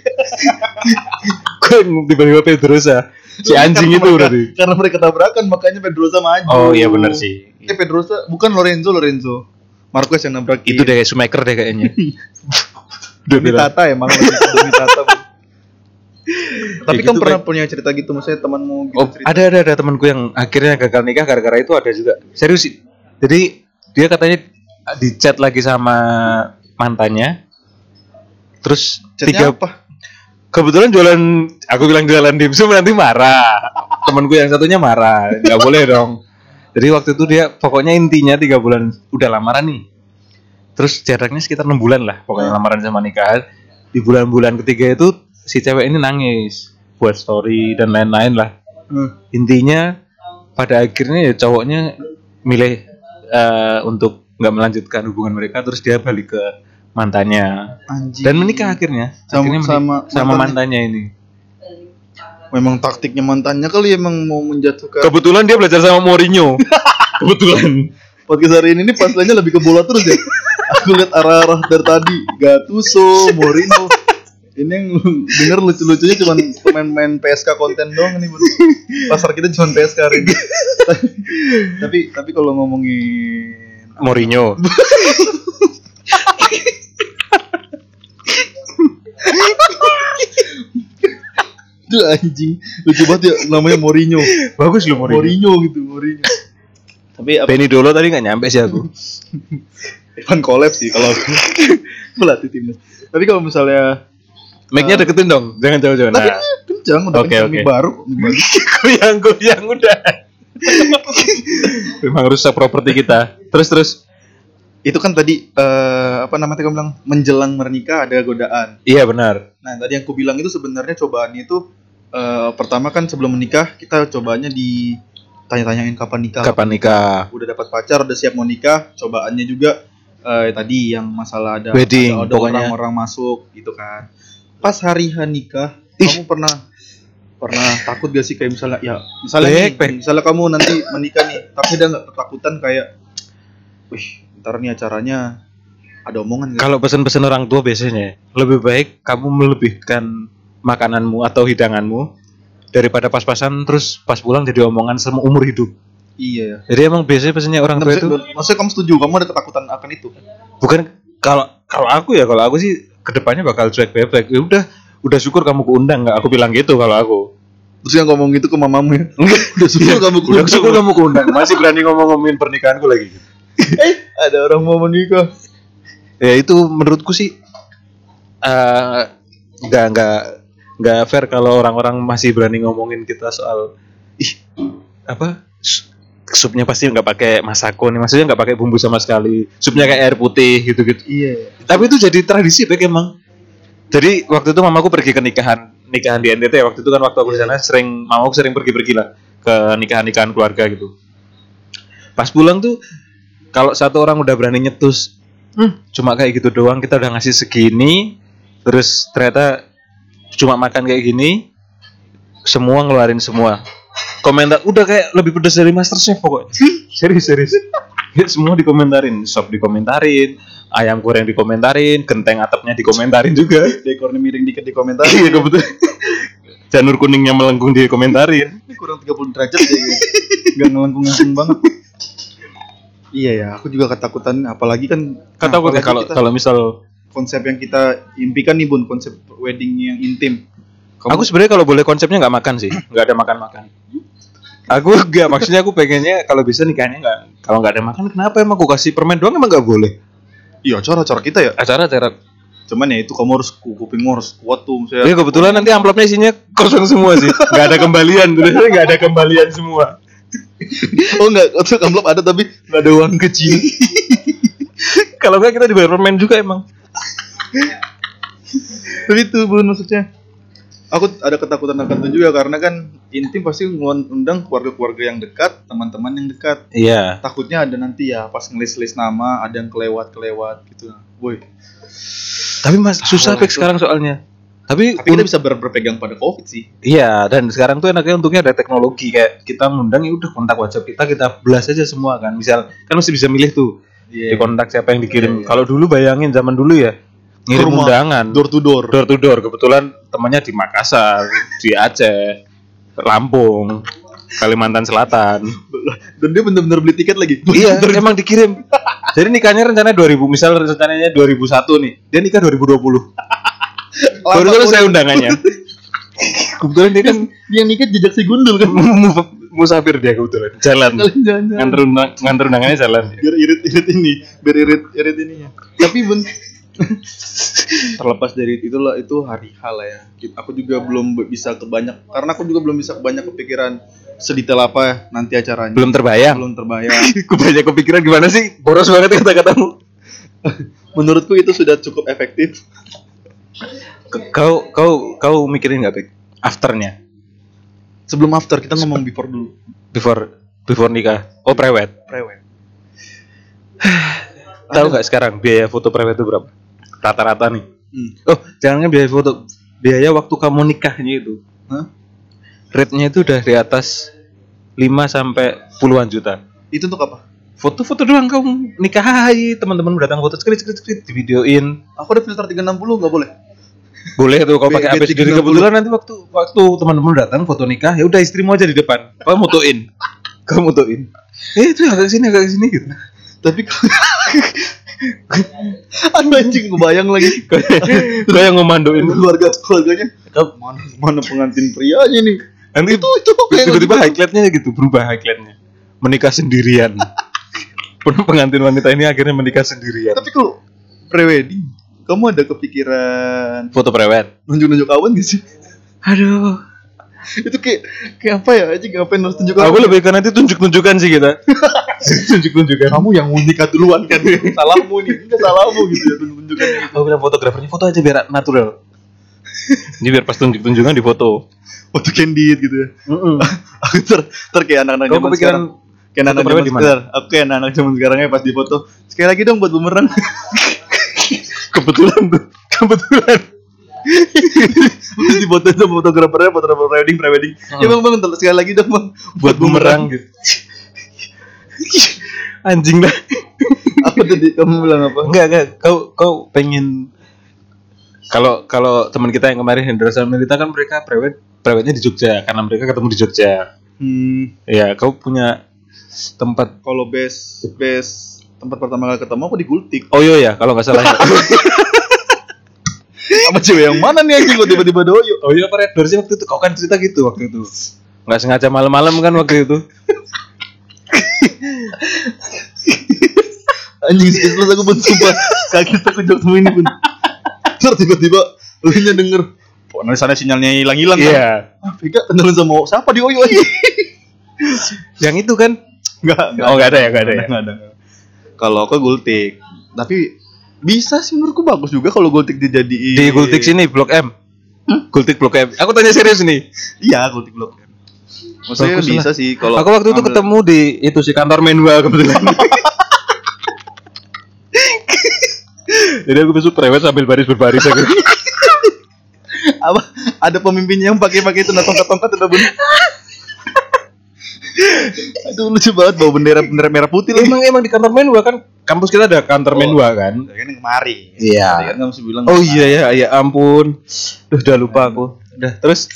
kok tiba-tiba Pedrosa si anjing itu mereka- berarti Karena mereka tabrakan makanya Pedrosa maju. oh iya benar sih Eh Pedrosa bukan Lorenzo, Lorenzo. Marquez yang nabrakin. itu deh Schumacher deh kayaknya Demi. Tata emang ke demi Tata. Tapi kan gitu, pernah punya cerita gitu maksudnya temanmu gitu Oh, cerita. ada ada ada temanku yang akhirnya gagal nikah gara-gara itu ada juga. Serius sih. Jadi dia katanya di chat lagi sama mantannya. Terus Chatnya tiga apa? kebetulan jualan aku bilang jualan dimsum nanti marah. Temanku yang satunya marah, nggak boleh dong. Jadi waktu itu dia pokoknya intinya tiga bulan udah lamaran nih. Terus jaraknya sekitar enam bulan lah pokoknya lamaran sama nikahan. Di bulan-bulan ketiga itu si cewek ini nangis buat story dan lain-lain lah Hmm. intinya pada akhirnya ya cowoknya milih eh, untuk nggak melanjutkan hubungan mereka terus dia balik ke mantannya Anjing. dan menikah akhirnya Sama- akhirnya menik- sama sama mantannya. ini Memang taktiknya mantannya kali emang mau menjatuhkan. kebetulan dia belajar sama Mourinho kebetulan Podcast hari ini nih paslanya lebih ke bola terus ya. Aku lihat arah-arah dari tadi, Gattuso, Mourinho. Ini yang denger lucu-lucunya cuma pemain-pemain PSK konten doang nih, Bun. Pasar kita cuma PSK hari ini. tapi tapi kalau ngomongin Mourinho itu anjing lucu banget ya namanya Mourinho. bagus loh Mourinho gitu, Mourinho. Tapi apa Benny Dolo tadi nggak nyampe sih aku Ivan Kolep sih kalau aku pelatih timnas. Tapi kalau misalnya mic-nya deketin dong. jangan jauh-jauh tapi nah. kencang udah Oke, kencang mie baru, goyang goyang udah. Memang rusak properti kita. Terus terus. Itu kan tadi eh, apa namanya kamu bilang menjelang menikah ada godaan. iya benar. Nah tadi yang aku bilang itu sebenarnya cobaannya itu eh, pertama kan sebelum menikah kita cobaannya ditanya-tanyain kapan nikah. kapan nikah. Udah dapat pacar, udah siap mau nikah. Cobaannya juga eh, tadi yang masalah ada Wedding, ada, ada orang-orang masuk gitu kan. Pas hari nikah, Ih. kamu pernah pernah takut gak sih kayak misalnya ya misalnya nih, misalnya kamu nanti menikah nih tapi ada nggak ketakutan kayak wih ntar nih acaranya ada omongan gak? Kalau pesan-pesan orang tua biasanya lebih baik kamu melebihkan makananmu atau hidanganmu daripada pas-pasan terus pas pulang jadi omongan semua umur hidup. iya Jadi emang biasanya pesannya orang tua itu maksudnya kamu setuju kamu ada ketakutan akan itu bukan kalau kalau aku ya kalau aku sih ke depannya bakal cuek bebek. Ya udah udah syukur kamu keundang nggak aku bilang gitu kalau aku. terus yang ngomong gitu ke mamamu ya udah syukur kamu Udah syukur kamu keundang masih berani ngomong-ngomongin pernikahanku lagi. eh ada orang mau menikah ya itu menurutku sih eh, nggak nggak nggak fair kalau orang-orang masih berani ngomongin kita soal ih apa supnya pasti nggak pakai masako nih maksudnya nggak pakai bumbu sama sekali. Supnya kayak air putih gitu gitu iya. Tapi itu jadi tradisi Bek emang. Jadi waktu itu mamaku pergi ke nikahan nikahan di NTT waktu itu kan waktu aku di sana sering mamaku sering pergi-pergi lah ke nikahan-nikahan keluarga gitu. Pas pulang tuh kalau satu orang udah berani nyetus, "Hmm, cuma kayak gitu doang kita udah ngasih segini, terus ternyata cuma makan kayak gini, semua ngeluarin semua. Komentar udah kayak lebih pedas dari Master Chef pokoknya. serius serius. Ya, semua dikomentarin, sop dikomentarin, ayam goreng dikomentarin, genteng atapnya dikomentarin juga. Dekornya miring dikit di komentar. Iya kebetulan. Janur kuningnya melengkung dikomentarin. Ini kurang 30 derajat deh. kayaknya. Nggak ngelengkung-ngelengkung banget. Iya ya, aku juga ketakutan apalagi kan Kan nah, ya kalau kita- kalau misal konsep yang kita impikan nih Bun, konsep wedding yang intim. Kamu aku sebenarnya kalau boleh konsepnya nggak makan sih, nggak ada makan-makan. Aku nggak maksudnya aku pengennya kalau bisa nikahnya nggak kalau nggak ada makan kenapa emang aku kasih permen doang emang nggak boleh iya cara-cara kita ya. acara acara Cuman ya itu kamu harus ku- kupingmu harus kuat tuh misalnya. ya kebetulan nanti amplopnya isinya kosong semua sih nggak ada kembalian tulisannya nggak ada kembalian semua Oh enggak, untuk amplop ada tapi nggak ada uang kecil. kalau nggak kita dibayar permen juga emang tapi itu Bun maksudnya. Aku ada ketakutan akan itu juga karena kan intim pasti ngundang keluarga-keluarga yang dekat, teman-teman yang dekat. iya Takutnya ada nanti ya pas ngelis-lis nama ada yang kelewat-kelewat gitu. Boy, tapi mas susah Pek, sekarang soalnya tapi, tapi kita bisa ber- berpegang pada Covid sih. Iya, dan sekarang tuh enaknya untungnya ada teknologi kayak kita ngundang ya udah kontak WhatsApp kita kita belas aja semua kan. Misal kan mesti bisa milih tuh Iya. di kontak siapa yang dikirim. Iya, iya. Kalau dulu bayangin zaman dulu ya ngirim rumah, undangan Door to door. door to door. Kebetulan temannya di Makassar, di Aceh, Lampung, Kalimantan Selatan. Dan dia bener-bener beli tiket lagi. iya, emang dikirim. Jadi nikahnya rencananya 2000, misal rencananya 2001 nih. Dia nikah 2020. Baru selesai banget. undangannya. Kebetulan dia kan Dia nikah jejak si gundul kan. mu- musafir dia kebetulan jalan Kalian jalan-jalan. nganter undang- nganter undangannya jalan biar irit-irit ini, biar irit irit ininya. Tapi bun, terlepas dari itulah itu hari hal ya. Aku juga belum be- bisa kebanyak karena aku juga belum bisa kebanyak kepikiran sedetail apa ya nanti acaranya. belum terbayang belum terbayang. aku banyak kepikiran gimana sih boros banget kata-katamu Menurutku itu sudah cukup efektif. Kau kau kau mikirin nggak Pik? afternya Sebelum after kita ngomong before dulu. before before nikah oh prewed Prewed. tahu nggak sekarang biaya foto prewed itu berapa rata-rata nih Hmm. oh jangan kan biaya foto biaya waktu kamu nikahnya itu Hah? rate-nya itu udah di atas 5 sampai puluhan juta Itu untuk apa? foto-foto doang kamu nikah hai teman-teman datang foto skrit skrit skrit di videoin Aku ada filter 360 nggak boleh. boleh tuh kau B- pakai HP B360. sendiri kebetulan nanti waktu waktu teman-teman datang foto nikah ya udah istrimu aja di depan kau motoin kau motoin eh itu agak sini agak sini gitu Tapi Aduh anjing kebayang lagi. kau yang ngomandoin keluarga keluarganya mana mana pengantin prianya nih? Nanti itu itu tiba-tiba highlightnya gitu berubah highlightnya. Menikah sendirian. Peng- pengantin wanita ini akhirnya menikah sendirian. Tapi kalau prewedding kamu ada kepikiran foto prewed nunjuk-nunjuk awan gak sih? Aduh itu kayak kayak apa ya? Aja ngapain harus tunjuk aku lebih ke nanti tunjuk-tunjukkan sih kita. Tunjuk-tunjukkan. Kamu yang mau nikah duluan kan. Salahmu nih enggak salahmu gitu ya tunjuk-tunjukkan. Gitu. aku bilang fotografernya foto aja biar natural. Ini biar pas tunjuk-tunjukkan di foto. Foto candid gitu ya. Aku ter ter kayak anak-anak zaman kepikiran sekarang. Kayak anak-anak zaman sekarang. Aku kayak anak-anak zaman sekarang ya pas di foto. Sekali lagi dong buat bumerang. Kebetulan tuh. Kebetulan Terus di foto sama fotografernya fotografer prewedding prewedding. Hmm. ya bang bang sekali lagi dong bang. Buat bumerang. gitu anjing dah. Apa tadi kamu bilang apa? Enggak enggak. Kau kau pengen kalau kalau teman kita yang kemarin Hendra Melita kan mereka prewed prewednya di Jogja karena mereka ketemu di Jogja. Hmm, ya kau punya tempat kalau best best tempat pertama kali ketemu aku di Gultik. Oh iya ya kalau nggak salah. apa cewek yang mana nih anjing kok tiba-tiba doyo? Oh iya apa Red Doors sih waktu itu. Kau kan cerita gitu waktu itu? Nggak sengaja malam-malam kan waktu itu. Anjing speechless aku pun sumpah. Kaget aku jawab semua ini pun. Terus tiba-tiba lu nya denger. Pokoknya sana sinyalnya hilang-hilang kan? Iya. Ah Vega kenalan sama siapa di Oyo aja yang itu kan? Enggak, Oh, nggak ada. ya, nggak ada ya? Nggak ada. Kalau aku Gultik, tapi bisa sih menurutku bagus juga kalau Gultik dijadiin di Gultik sini Blok M Gultik Blok M aku tanya serius nih Iya, Gultik Blok M. Maksudnya Bagus bisa sih kalau aku waktu itu ketemu di itu sih kantor Menwa kebetulan. Jadi aku besok prewed sambil baris berbaris aku. apa ada pemimpinnya yang pakai-pakai itu tongkat-tongkat udah bun. Aduh lucu banget bawa bendera bendera merah putih lagi. emang emang di kantor Menwa kan kampus kita ada kantor Oh. Menwa kan. Kan yang kemari. Iya. Kan kamu mesti bilang. Oh iya ya, ya ampun. Duh, udah lupa aku. Udah, terus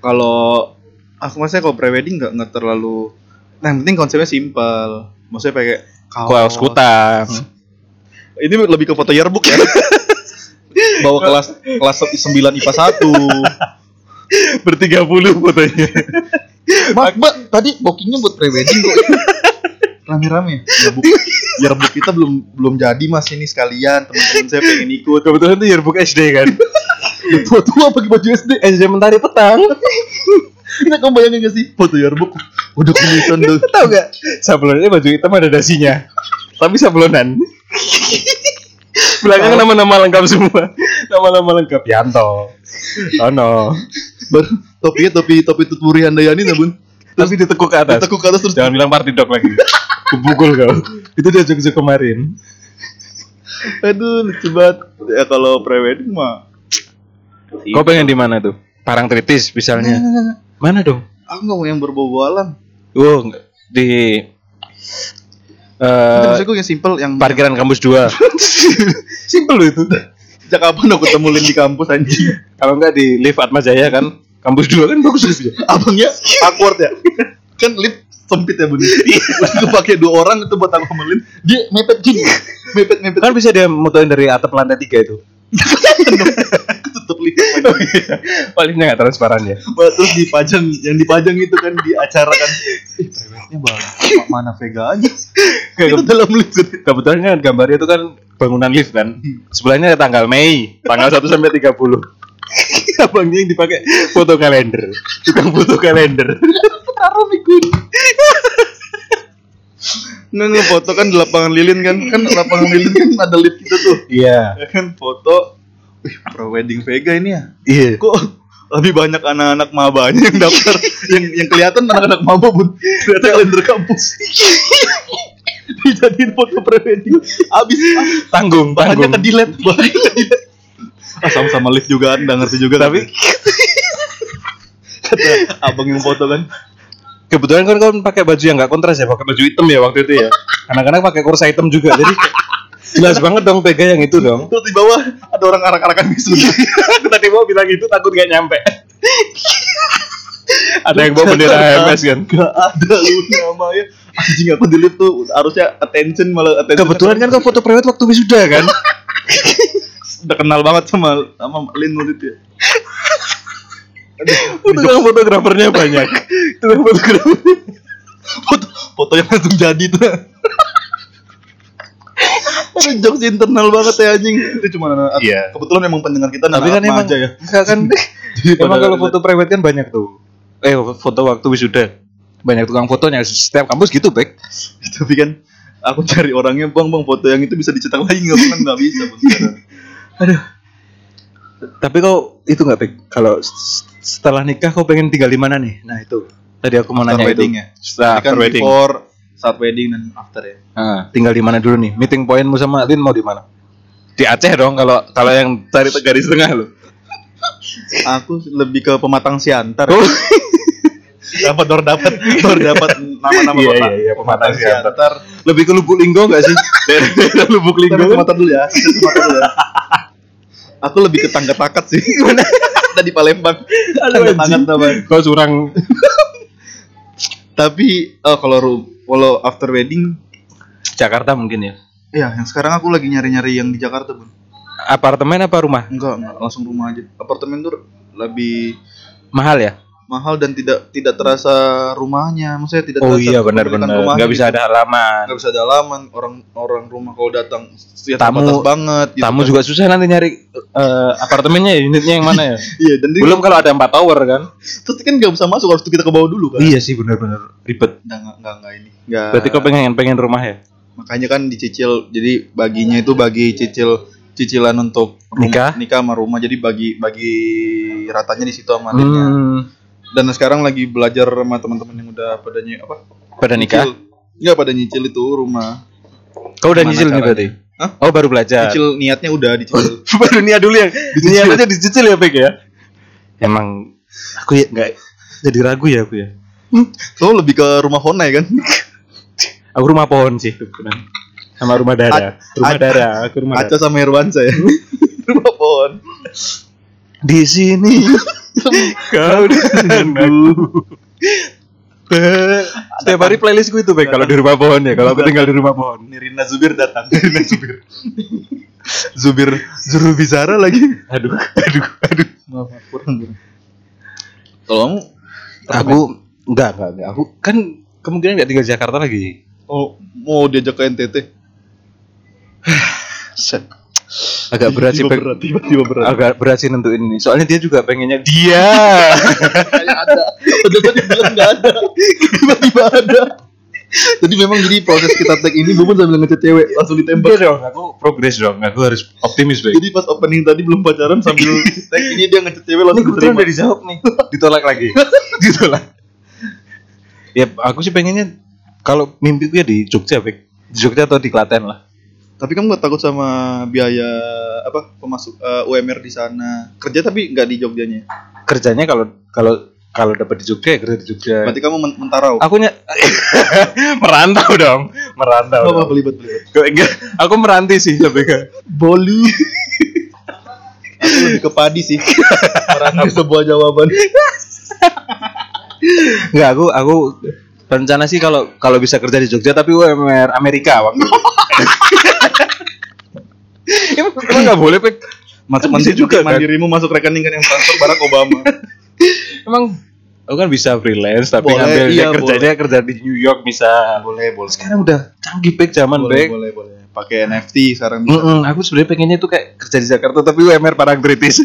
Kalau aku maksudnya kalau prewedding nggak nggak terlalu. Nah, yang penting konsepnya simpel. Maksudnya pakai kaos kutang. Ini lebih ke foto yearbook ya. Bawa kelas kelas 9 IPA 1. Bertiga puluh fotonya. Mbak, mbak, tadi bookingnya buat prewedding kok. Rame-rame. Yearbook, yearbook kita belum belum jadi mas ini sekalian teman-teman saya pengen ikut. Kebetulan tuh yearbook SD kan. Tua tua pakai baju SD. SD Mentari Petang. Ini kamu bayangin gak sih foto yearbook? Udah kumisan tuh. Tahu gak? Sablonnya baju hitam ada dasinya. Tapi sablonan. Belakang nama-nama lengkap semua. Nama-nama lengkap Yanto. Tono. Baru topinya topi topi tuturi Handayani nah bun. Tapi ditekuk ke atas. Ditekuk ke atas terus Jangan bilang party dog lagi. Kepukul kau. Itu dia jok kemarin. Aduh lucu banget. Ya kalau prewedding mah. Kau pengen di mana tuh? Parangtritis misalnya. Mana dong? Aku nggak mau yang berbau alam. Oh, di Uh, eh Maksudnya gue yang simple yang parkiran kampus 2. Simpel loh itu. Sejak kapan aku ketemu Lin di kampus anjing? Kalau enggak di lift Atma Jaya kan, kampus 2 kan bagus liftnya. Abangnya awkward ya. kan lift sempit ya bun. Itu pakai dua orang itu buat aku sama Lin. Dia mepet gini. Mepet mepet. Kan bisa dia mutuin dari atap lantai 3 itu. tutup lift. Oh, liftnya enggak transparan ya. Terus dipajang yang dipajang itu kan di acara kan. Prewednya bagus. Mana Vega aja. itu dalam lift. Kebetulan kan gambarnya itu kan bangunan lift kan. Sebelahnya ada tanggal Mei, tanggal 1 sampai 30. Abangnya yang dipakai? Foto kalender. Tukang foto kalender. Taruh mikun. Nggak ngefoto kan di lapangan lilin kan? Kan lapangan lilin kan ada lift itu tuh. Iya. ya kan foto. Wih pro wedding Vega ini ya? Iya. kok lebih banyak anak-anak mabanya yang daftar? Yang yang kelihatan anak-anak maba bun. Ternyata kalender kampus. Dijadiin foto prewedding. Abis Tanggung, bahannya tanggung. ke delete. Bahannya ke delete ah sama-sama lift juga kan nggak ngerti juga Tapi kata abang yang foto kan kebetulan kan kau pakai baju yang nggak kontras ya, pakai baju hitam ya waktu itu ya. Anak-anak pakai kursa hitam juga. Jadi jelas banget dong Vega yang itu dong. terus di bawah ada orang arak-arakan bisu Aku tadi mau bilang itu takut gak nyampe. Ada yang bawa bendera HMS kan. Gak ada lu namanya Anjing aku di lift tuh harusnya attention malah attention Kebetulan kan kau foto private waktu wisuda kan. udah kenal banget sama sama Lin waktu itu ya. Tukang fotografernya banyak. Tukang fotografer. foto foto yang langsung jadi tuh. Aduh, jokes internal banget ya anjing. Itu cuma anak, Iya. kebetulan emang pendengar kita Tapi kan emang aja ya. enggak kan. Emang kalau foto private kan banyak tuh. Eh foto waktu wisuda. Banyak tukang fotonya setiap kampus gitu, Bek. tapi kan aku cari orangnya bang bang foto yang itu bisa dicetak lagi nggak kan nggak bisa Bang. Aduh. Tapi kau itu nggak Bek? Kalau setelah nikah kau pengen tinggal di mana nih? Nah itu. Tadi aku mau nanya wedding itu. ya? Setelah kan wedding. before saat wedding dan after ya Nah, tinggal di mana dulu nih? Meeting pointmu sama Lin mau di mana? Di Aceh dong kalau kalau yang cari garis tengah lo. aku lebih ke pematang siantar Oh. Dapat baru dapat baru dapat nama-nama Iya, kota iya, iya, pematang siantar. siantar Lebih ke Lubuk Linggo nggak sih? Daerah Lubuk Linggo. kan? Sumatera dulu ya kita Sumatera dulu ya aku lebih ke tangga takat sih Gimana? ada di Palembang tangga takat apa Kau curang. tapi oh, kalau kalau after wedding Jakarta mungkin ya. ya yang sekarang aku lagi nyari-nyari yang di Jakarta bun Apartemen apa rumah? enggak enggak langsung rumah aja apartemen tuh lebih Mahal ya? Mahal dan tidak tidak terasa rumahnya maksudnya tidak Oh terasa iya benar-benar. Nggak bisa gitu. ada halaman. nggak bisa ada halaman orang orang rumah kalau datang ya Tamu- banget gitu Tamu kan. juga susah nanti nyari eh, apartemennya, ya, unitnya yang mana ya? iya dan dia- Belum kalau ada empat tower kan? terus kan nggak bisa masuk harus kita ke bawah dulu kan Iya sih benar-benar ribet. nggak nggak nggak ini nggak Berarti kau pengen pengen rumah ya? makanya kan dicicil jadi baginya itu bagi cicil cicilan untuk rum- Nikah? nikah sama rumah jadi bagi bagi ratanya di situ sama adiknya Hmm. Dan sekarang lagi belajar sama teman-teman yang udah pada ny- apa? Pada nikah? Enggak pada nyicil itu rumah. Kau udah nyicil nih berarti? Hah? Oh baru belajar. Nyicil niatnya udah dicicil. baru niat dulu ya. Niat aja dicicil ya Pek ya. Emang aku ya nggak jadi ragu ya aku ya. So lebih ke rumah Honai kan? Aku rumah pohon sih. Sama rumah Dara. rumah Dara. Aku rumah Aca Dara. sama Irwansa ya. rumah pohon. Di sini kau denganku. Setiap hari playlistku itu Pek kalau di rumah pohon ya. Kalau aku tinggal di rumah pohon. Nirina Zubir datang. Nirina Zubir. Zubir Zuru Bizara lagi. Aduh, aduh, aduh. Maaf, kurang kurang. Kalau kamu Aku enggak, enggak, enggak. Aku kan kemungkinan enggak tinggal di Jakarta lagi. oh, mau diajak ke NTT? Set. Agak berat sih, Tiba Pek. berat, tiba-tiba berat. Agak berat sih nentuin ini. Soalnya dia juga pengennya dia. Kayak ada. Padahal tadi bilang nggak ada. Tiba-tiba ada. Jadi memang jadi proses kita tag ini Bubun sambil ngechat cewek langsung ditembak. Dong, aku progres dong. Aku harus optimis, Bek. Jadi pas opening tadi belum pacaran sambil tag ini dia ngechat cewek Ini langsung kebetulan diterima. udah dijawab nih. Ditolak lagi. Ditolak. Ya, aku sih pengennya kalau mimpiku ya di Jogja, Bek. Di Jogja atau di Klaten lah. Tapi kamu gak takut sama biaya apa pemasuk eh, UMR di sana kerja tapi nggak di Jogjanya? Kerjanya kalau kalau kalau dapat di Jogja ya kerja di Jogja. Berarti kamu men- mentarau. Aku ny- merantau dong, merantau. Apa dong. Kok enggak? Aku meranti sih lebih ke Bolu. Aku lebih ke padi sih. Merangkai sebuah jawaban. Enggak, aku aku rencana sih kalau kalau bisa kerja di Jogja tapi UMR Amerika waktu. Emang nggak boleh, Pek? Masuk mandiri juga, kan? mandirimu masuk rekening kan yang transfer Barack Obama. Emang aku kan bisa freelance tapi Boleh, ngambil iya, kerjanya kerja di New York bisa. boleh boleh. Sekarang udah canggih Pek zaman, boleh Pek. boleh boleh. Pakai NFT sekarang bisa. Mm-mm, aku sebenarnya pengennya tuh kayak kerja di Jakarta tapi UMR Parangtritis.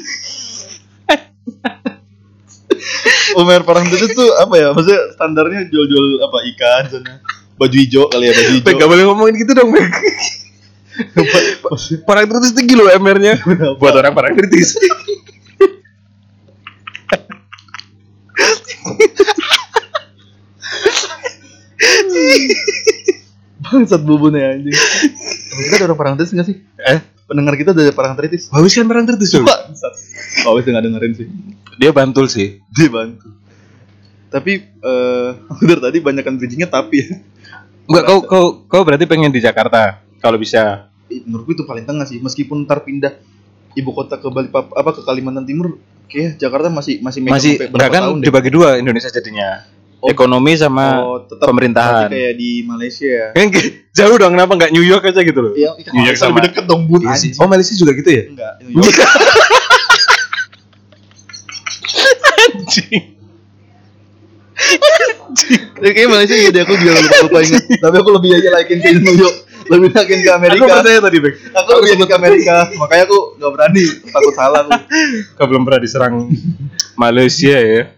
UMR perang itu tuh apa ya? Maksudnya standarnya jual-jual apa ikan sana. Baju hijau kali ya baju hijau. Pek gak boleh ngomongin gitu dong, Pek. Parangtritis tinggi loh UMR-nya. Buat orang Parangtritis. Bangsat bubun ya anjing. Temen kita ada orang parang tritis nggak sih? Eh, Pendengar kita ada parang tritis. Wawis kan Parangtritis dong. Bangsat. Oh, itu nggak dengerin sih. Dia bantul sih. Dia bantu. Tapi eh dari tadi banyakkan bridgingnya tapi ya. Enggak, kau kau kau berarti pengen di Jakarta kalau bisa. Menurutku itu paling tengah sih. Meskipun ntar pindah ibu kota ke Bali apa ke Kalimantan Timur, kayak Jakarta masih masih megang Masih sampai enggak kan tahun deh. dibagi dua Indonesia jadinya. Oh. Ekonomi sama Oh, tetap pemerintahan. kayak di Malaysia ya. Kan jauh dong kenapa enggak New York aja gitu loh. Iya, New York sama sama- lebih deket dong bun Iya sih. anjing. Oh, Malaysia juga gitu ya? Enggak. Anjing. Ya, kayaknya Malaysia iya deh aku juga lupa lupa ingat. Tapi aku lebih aja yakin ke New York, lebih yakin ke Amerika. Aku percaya tadi, Bek. Aku lebih yakin ke Amerika, makanya aku nggak berani takut salah aku. Kau belum pernah diserang Malaysia ya.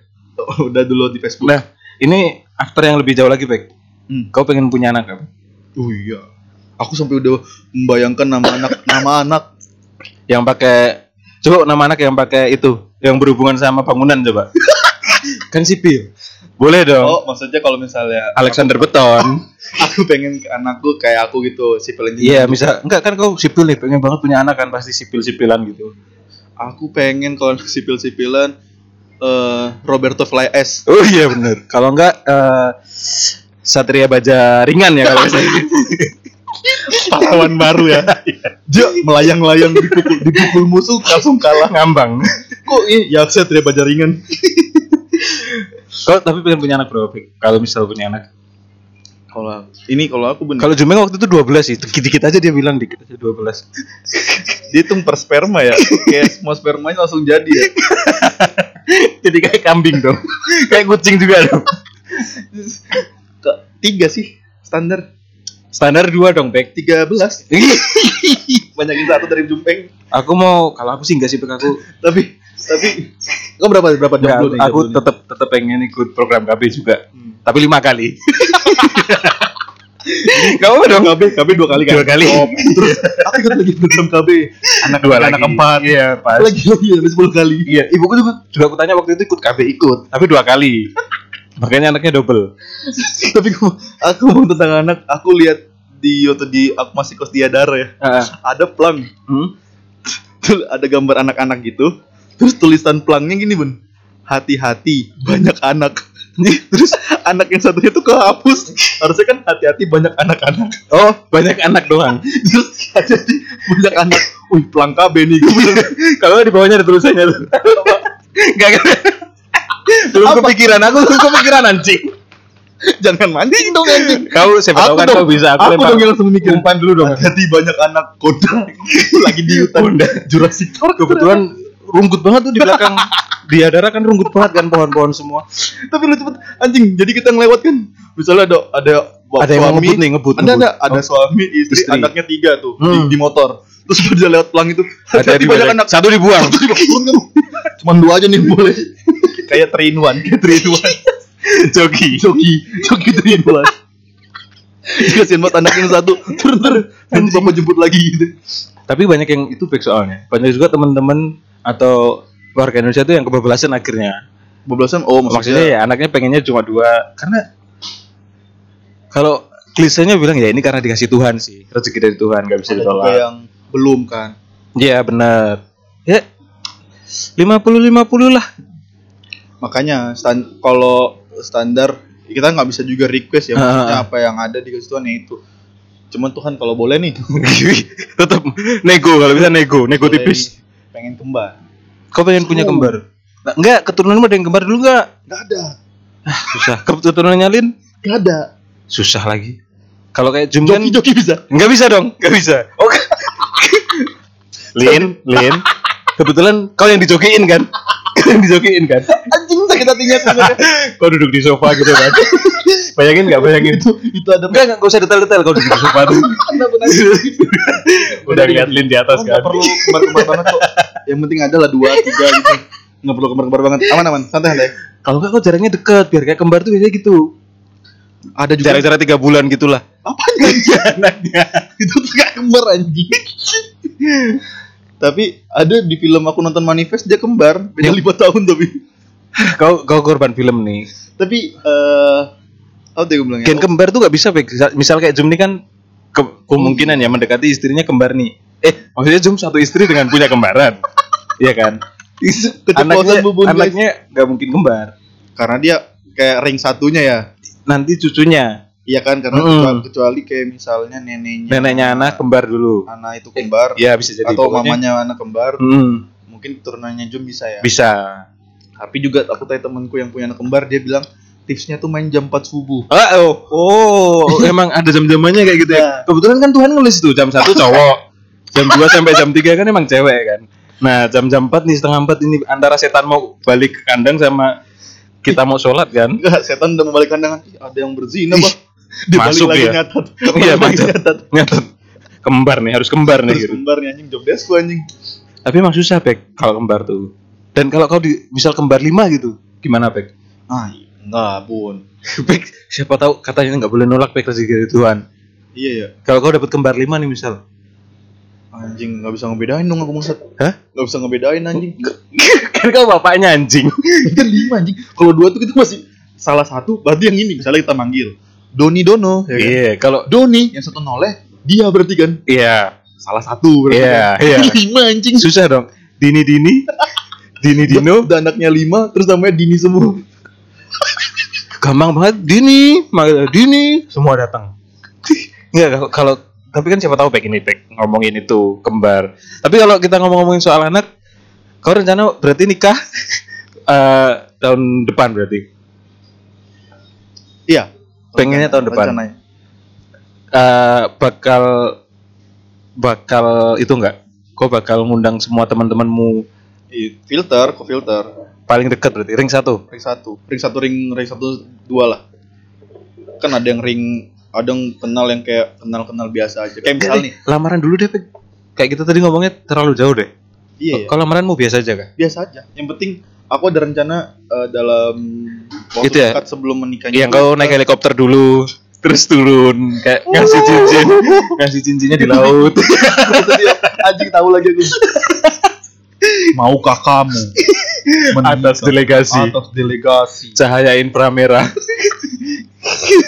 Udah dulu di Facebook. Nah, ini after yang lebih jauh lagi, Bek. Hmm. Kau pengen punya anak apa? Oh iya. Aku sampai udah membayangkan nama anak nama anak. Yang pakai coba nama anak yang pakai itu, yang berhubungan sama bangunan coba. kan sipil. Boleh dong. Oh, maksudnya kalau misalnya Alexander Beton. aku pengen ke anakku kayak aku gitu, sipil Iya, bisa. Enggak kan kau sipil nih, pengen banget punya anak kan pasti sipil-sipilan gitu. Aku pengen kalau sipil-sipilan eh Roberto Fly S. Oh iya bener. Kalau enggak eh, Satria Baja ringan ya kalau saya. Pahlawan baru ya. Dia melayang-layang dipukul, dipukul musuh langsung kalah. ngambang. Kok ini ya saya tidak baca ringan. Kau tapi pengen punya anak berapa? Kalau misal punya anak. Kalau ini kalau aku bener Kalau Jumeng waktu itu 12 sih. Dikit-dikit aja dia bilang dikit aja 12. dihitung per sperma ya. Kayak semua spermanya langsung jadi ya. Jadi kayak kambing dong. kayak kucing juga dong. Ke tiga sih standar. Standar 2 dong, Bek. Tiga belas. Banyakin satu dari jumpeng. aku mau kalau aku sih enggak sih Bek aku. Tapi tapi kau berapa berapa Enggak, jomblo nih? aku tetap tetap pengen ikut program KB juga. Hmm. Tapi lima kali. Gak apa dong. KB KB dua kali kan Dua kali. Top. terus aku ikut lagi program KB anak Dua anak lagi. keempat Iya, pas. lagi lagi habis sepuluh kali Iya, ibuku juga juga aku tanya waktu itu ikut KB ikut, tapi dua kali. Makanya anaknya double. tapi aku, aku mau tentang anak aku lihat di waktu di aku masih kos di Adara ya ada plang Hmm? Ada gambar anak-anak gitu terus tulisan plangnya gini bun. Hati-hati banyak anak. Terus anak yang satunya tuh kehapus. Harusnya kan hati-hati banyak anak-anak. Oh, banyak anak doang. terus hati-hati banyak anak. Wih plang KB nih gue bilang Kalau di bawahnya ada tulisannya tuh. Gak gak. Belum Apa? kepikiran aku, belum kepikiran anjing. jangan mancing dong anjing. Kau siapa tahu kan dong, kau bisa aku, lempar dong yang langsung mikir. umpan dulu dong. hati-hati banyak anak koda lagi di hutan. Jurassic Park. Kebetulan rungkut banget tuh di belakang. Di Adara kan rungkut banget kan pohon-pohon semua. tapi lu cepet anjing jadi kita ngelewat kan misalnya ada ada Ada yang mau ngebut nih, ngebut, ada ngebut. ada ada Oh. suami istri, Istri. anaknya tiga tuh Hmm. di, di motor terus dia lewat pelang itu Ada di banyak anak Satu dibuang. Satu dibuang. cuman dua aja nih boleh kayak three in one kayak three in one Jogi. joki joki three in one kasian banget anaknya yang satu turun nanti bapak jemput lagi gitu Tapi banyak yang itu baik soalnya. Banyak juga teman-teman atau warga Indonesia itu yang kebablasan akhirnya. Bebelasan oh Maksudnya maksudnya, ya anaknya pengennya cuma dua karena kalau klisenya bilang ya ini karena dikasih Tuhan sih rezeki dari Tuhan nggak bisa ditolak. yang belum kan Iya benar. Ya 50 50 lah. makanya stan kalau standar kita nggak bisa juga request ya maksudnya apa yang ada di Tuhan ya itu cuman Tuhan kalau boleh nih Tetap nego kalau bisa nego, nego tipis. Pengen kembar Kau pengen punya Oh. kembar? Nah, enggak, keturunanmu ada yang kembar dulu enggak? nggak ada Susah. Keturunannya Lin? nggak ada Susah lagi. Kalau kayak Jum kan joki joki bisa Enggak bisa dong, enggak bisa. Oke. Lin, Lin. Kebetulan kau yang dijokiin kan? Kau yang dijokiin kan? anjing sakit hatinya sebenarnya Kau duduk di sofa gitu kan? Bayangin enggak bayangin? itu itu ada Enggak, enggak, enggak usah detail-detail kau duduk di sofa tuh. Udah lihat Lin di atas nggak kan? perlu kembar-kembar banget kok yang penting ada lah dua tiga gitu. Nggak perlu kembar-kembar banget. Aman aman. Santai santai. Kalau enggak kau jaraknya deket, biar kayak kembar tuh biasanya gitu. ada juga Jarak-jarak tiga bulan gitulah. apa anjing itu tuh kayak kembar anjing. Tapi ada di film aku nonton manifest dia kembar. Beda lima tahun tapi. Kau kau korban film nih. tapi eh apa tadi gue bilang ya? Gen kembar tuh nggak bisa. Misal kayak Jum nih kan ke- kemungkinan ya mendekati istrinya kembar nih. Eh, maksudnya Jum satu istri dengan punya kembaran. Iya kan? Anaknya bubun anaknya nggak mungkin kembar. karena dia kayak ring satunya ya Nanti cucunya, iya kan karena Mm-mm. kecuali, kecuali kayak misalnya neneknya neneknya anak kembar dulu. anak itu kembar Ya bisa jadi. atau pokoknya- mamanya anak kembar Hmm, mungkin keturunannya Jum bisa ya bisa. tapi juga aku tanya temanku yang punya anak kembar dia bilang tipsnya tuh main jam 4 subuh Ah, oh, oh, emang ada jam-jamannya kayak gitu ya. Ya. Kebetulan kan Tuhan nulis tuh jam satu cowok, jam 2 sampai jam 3 kan emang cewek kan. Nah, jam-jam 4 nih setengah 4 ini antara setan mau balik ke kandang sama kita mau sholat kan. Enggak, setan udah mau balik kandangan. Ih, ada yang berzina, Pak. Dia masuk balik lagi dia. nyatat. Iya, nyatat. Nyatet. Kembar nih, harus kembar nih Terus gitu. kembar nih anjing job desk anjing. Tapi emang susah, Pek, kalau kembar tuh. Dan kalau kau di misal kembar 5 gitu, gimana, Pek? Ah, enggak, Bun. Pek, siapa tahu katanya nggak boleh nolak Pek rezeki dari Tuhan. Iya ya. Kalau kau dapat kembar 5 nih misal. Anjing enggak bisa ngebedain dong aku maksud. Hah? Enggak bisa ngebedain anjing. kan kau bapaknya anjing. kan lima anjing. Kalau dua tuh kita masih salah satu berarti yang ini misalnya kita manggil Doni Dono ya kan? Iya, kalau Doni yang satu noleh dia berarti kan iya, salah satu berarti Iya, kan. iya. lima anjing susah dong. Dini Dini, Dini Dino, udah anaknya lima terus namanya Dini semua gampang banget. Dini, Dini, semua datang. Enggak kalau- tapi kan siapa tahu Pek ini Pek ngomongin itu kembar. Tapi kalau kita ngomong-ngomongin soal anak, kau rencana berarti nikah eh, tahun depan berarti. iya Pengennya tahun depan. rencananya. Eh, bakal bakal itu enggak? Kau bakal ngundang semua teman-temanmu filter kok filter paling dekat berarti ring satu. ring satu. Ring satu ring ring satu dua lah. Kan ada yang ring ada yang kenal yang kayak kenal kenal biasa aja. Kayak misal nih. Lamaran dulu deh. Kayak kita tadi ngomongnya terlalu jauh deh. iya ya, Kalau lamaranmu biasa aja kah? biasa aja. Yang penting aku ada rencana eh, dalam waktu Itu ya? dekat sebelum menikah Yang kau naik helikopter dulu, terus turun kayak ngasih cincin ngasih cincinnya di laut. Anjing tahu lagi aku. Maukah kamu atas delegasi. Atas delegasi. Cahaya infra merah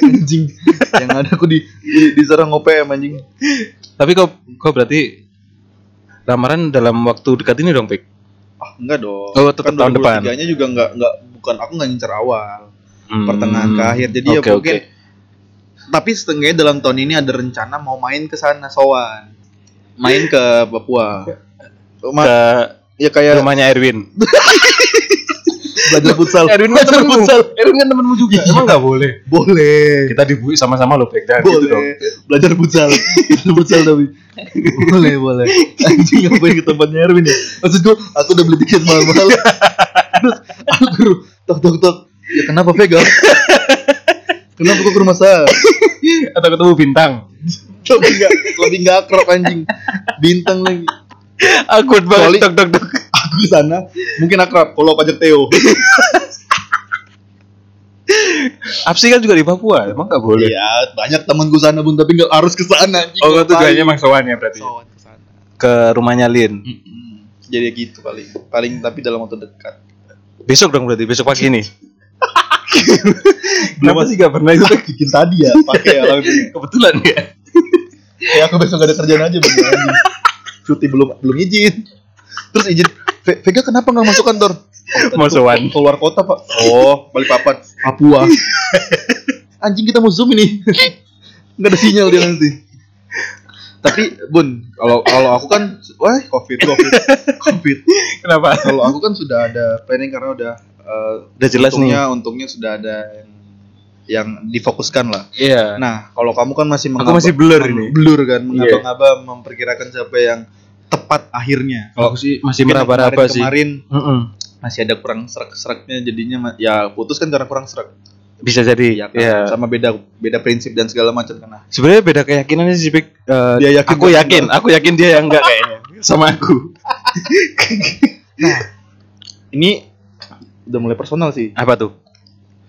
anjing. Yang ada aku di di, diserang OPM anjing. Tapi kok kok berarti lamaran dalam waktu dekat ini dong Pik? Ah enggak dong. Oh, tetap tahun depan. nya juga enggak enggak bukan aku enggak ngincer awal. Hmm. pertengahan ke akhir. Jadi ya Oke, mungkin oke. tapi setengahnya dalam tahun ini ada rencana mau main ke sana sowan. Main ke Papua. Ma- ke ya kayak rumahnya Erwin. Belajar futsal. Erwin kan belajar futsal. Erwin kan temenmu juga. Emang nggak? boleh. Boleh. Kita dibui sama-sama loh Pik jangan gitu dong. Boleh belajar futsal. Belajar futsal tapi. Boleh boleh. Anjing ngapain ke tempatnya Erwin ya? Maksud gua aku udah beli tiket mahal-mahal. Terus aku suruh tok tok tok. Ya kenapa Vega? Kenapa kok ke rumah saya? Atau ketemu bintang. Lebih nggak lebih nggak akrab anjing. Bintang lagi akut banget dok dok dok aku di sana mungkin akrab kalau pajak Theo Apsi kan juga di Papua emang nggak boleh Iya, banyak temanku sana bun, tapi nggak harus ke sana. anjing. oh Ngapain? tujuannya emang sowan ya berarti Sowan ke sana. ke rumahnya Lin Mm-mm. Jadi gitu paling, paling tapi dalam waktu dekat. besok dong berarti besok pagi nih Belum Kenapa sih gak pernah itu bikin tadi ya, pakai ya langsung. kebetulan ya Ya aku besok gak ada kerjaan aja bun. Cuti belum belum izin. Terus izin, "Ve- Vega kenapa nggak masuk kantor? Oh, sowan. Keluar kota pak. Oh, Balikpapan, Papua. Anjing kita mau zoom ini. Nggak ada sinyal dia nanti. Tapi Bun, kalau kalau aku kan, wah covid covid covid. kenapa Kalau aku kan sudah ada planning karena udah eh, udah jelas nih untungnya untungnya sudah ada yang yang difokuskan lah. iya Nah, kalau kamu kan masih Aku masih blur ini. Blur kan, Iya. mengaba-ngaba memperkirakan siapa yang tepat akhirnya. kalau aku sih masih meraba-raba sih Kemarin Mm-mm. masih ada kurang serak-seraknya jadinya ya putus kan karena kurang serak. bisa jadi Ya kan? ya Sama beda beda prinsip dan segala macam. Nah, sebenarnya beda keyakinannya sih. Eh, Dia yakin, aku dia yakin aku yakin dia yang enggak kayaknya sama aku Ini udah mulai personal sih. apa tuh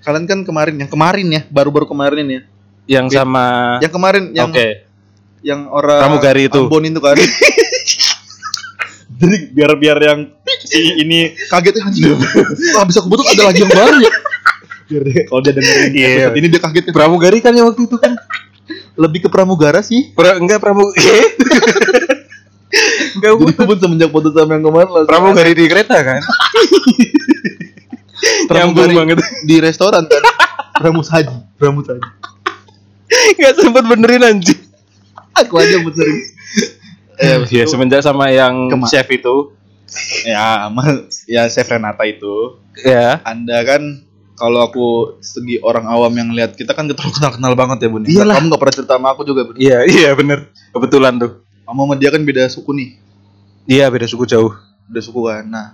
Kalian kan kemarin yang kemarin ya, baru-baru kemarin ya. yang sama Yang kemarin yang oke yang orang Pramugari itu. Ambon itu kan. Jadi biar biar yang si ini kaget ya anjing. Wah, bisa kebetul ada lagi yang baru ya. Biar dia kalau dia dengerin Iya. episode ini dia kaget ya. pramugari kan yang waktu itu kan Lebih ke pramugara sih. pra, enggak pramugari enggak Jadi pun semenjak putus sama yang kemarin lah. pramugari di kereta kan Pramugari banget. di restoran kan. Pramus Haji, Pramus Haji. nggak sempet benerin anjing Aku aja benerin. Eh, ya semenjak sama yang Kema- chef itu ya, sama ya Chef Renata itu. ya Anda kan kalau aku segi orang awam yang lihat kita kan terlalu kenal kenal banget ya bun. Iyalah. Kamu nggak pernah cerita sama aku juga bun. iya iya bener kebetulan tuh Kamu sama dia kan beda suku nih, iya beda suku jauh beda suku kan. Nah,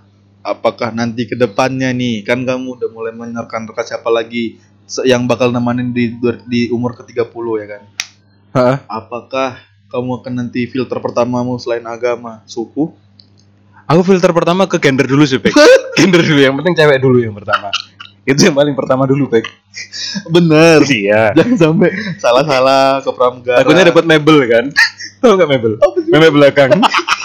apakah nanti ke depannya nih kan kamu udah mulai menerka-nerka siapa lagi yang bakal nemenin di di umur ke-30 ya kan? Hah? Apakah kamu akan nanti filter pertamamu selain agama, suku? aku filter pertama ke gender dulu sih Pek gender dulu yang penting cewek dulu yang pertama itu yang paling pertama dulu Pek Bener. iya Jangan sampai salah-salah ke pramugara. takutnya dapat mebel kan tau nggak mebel sih? mebel belakang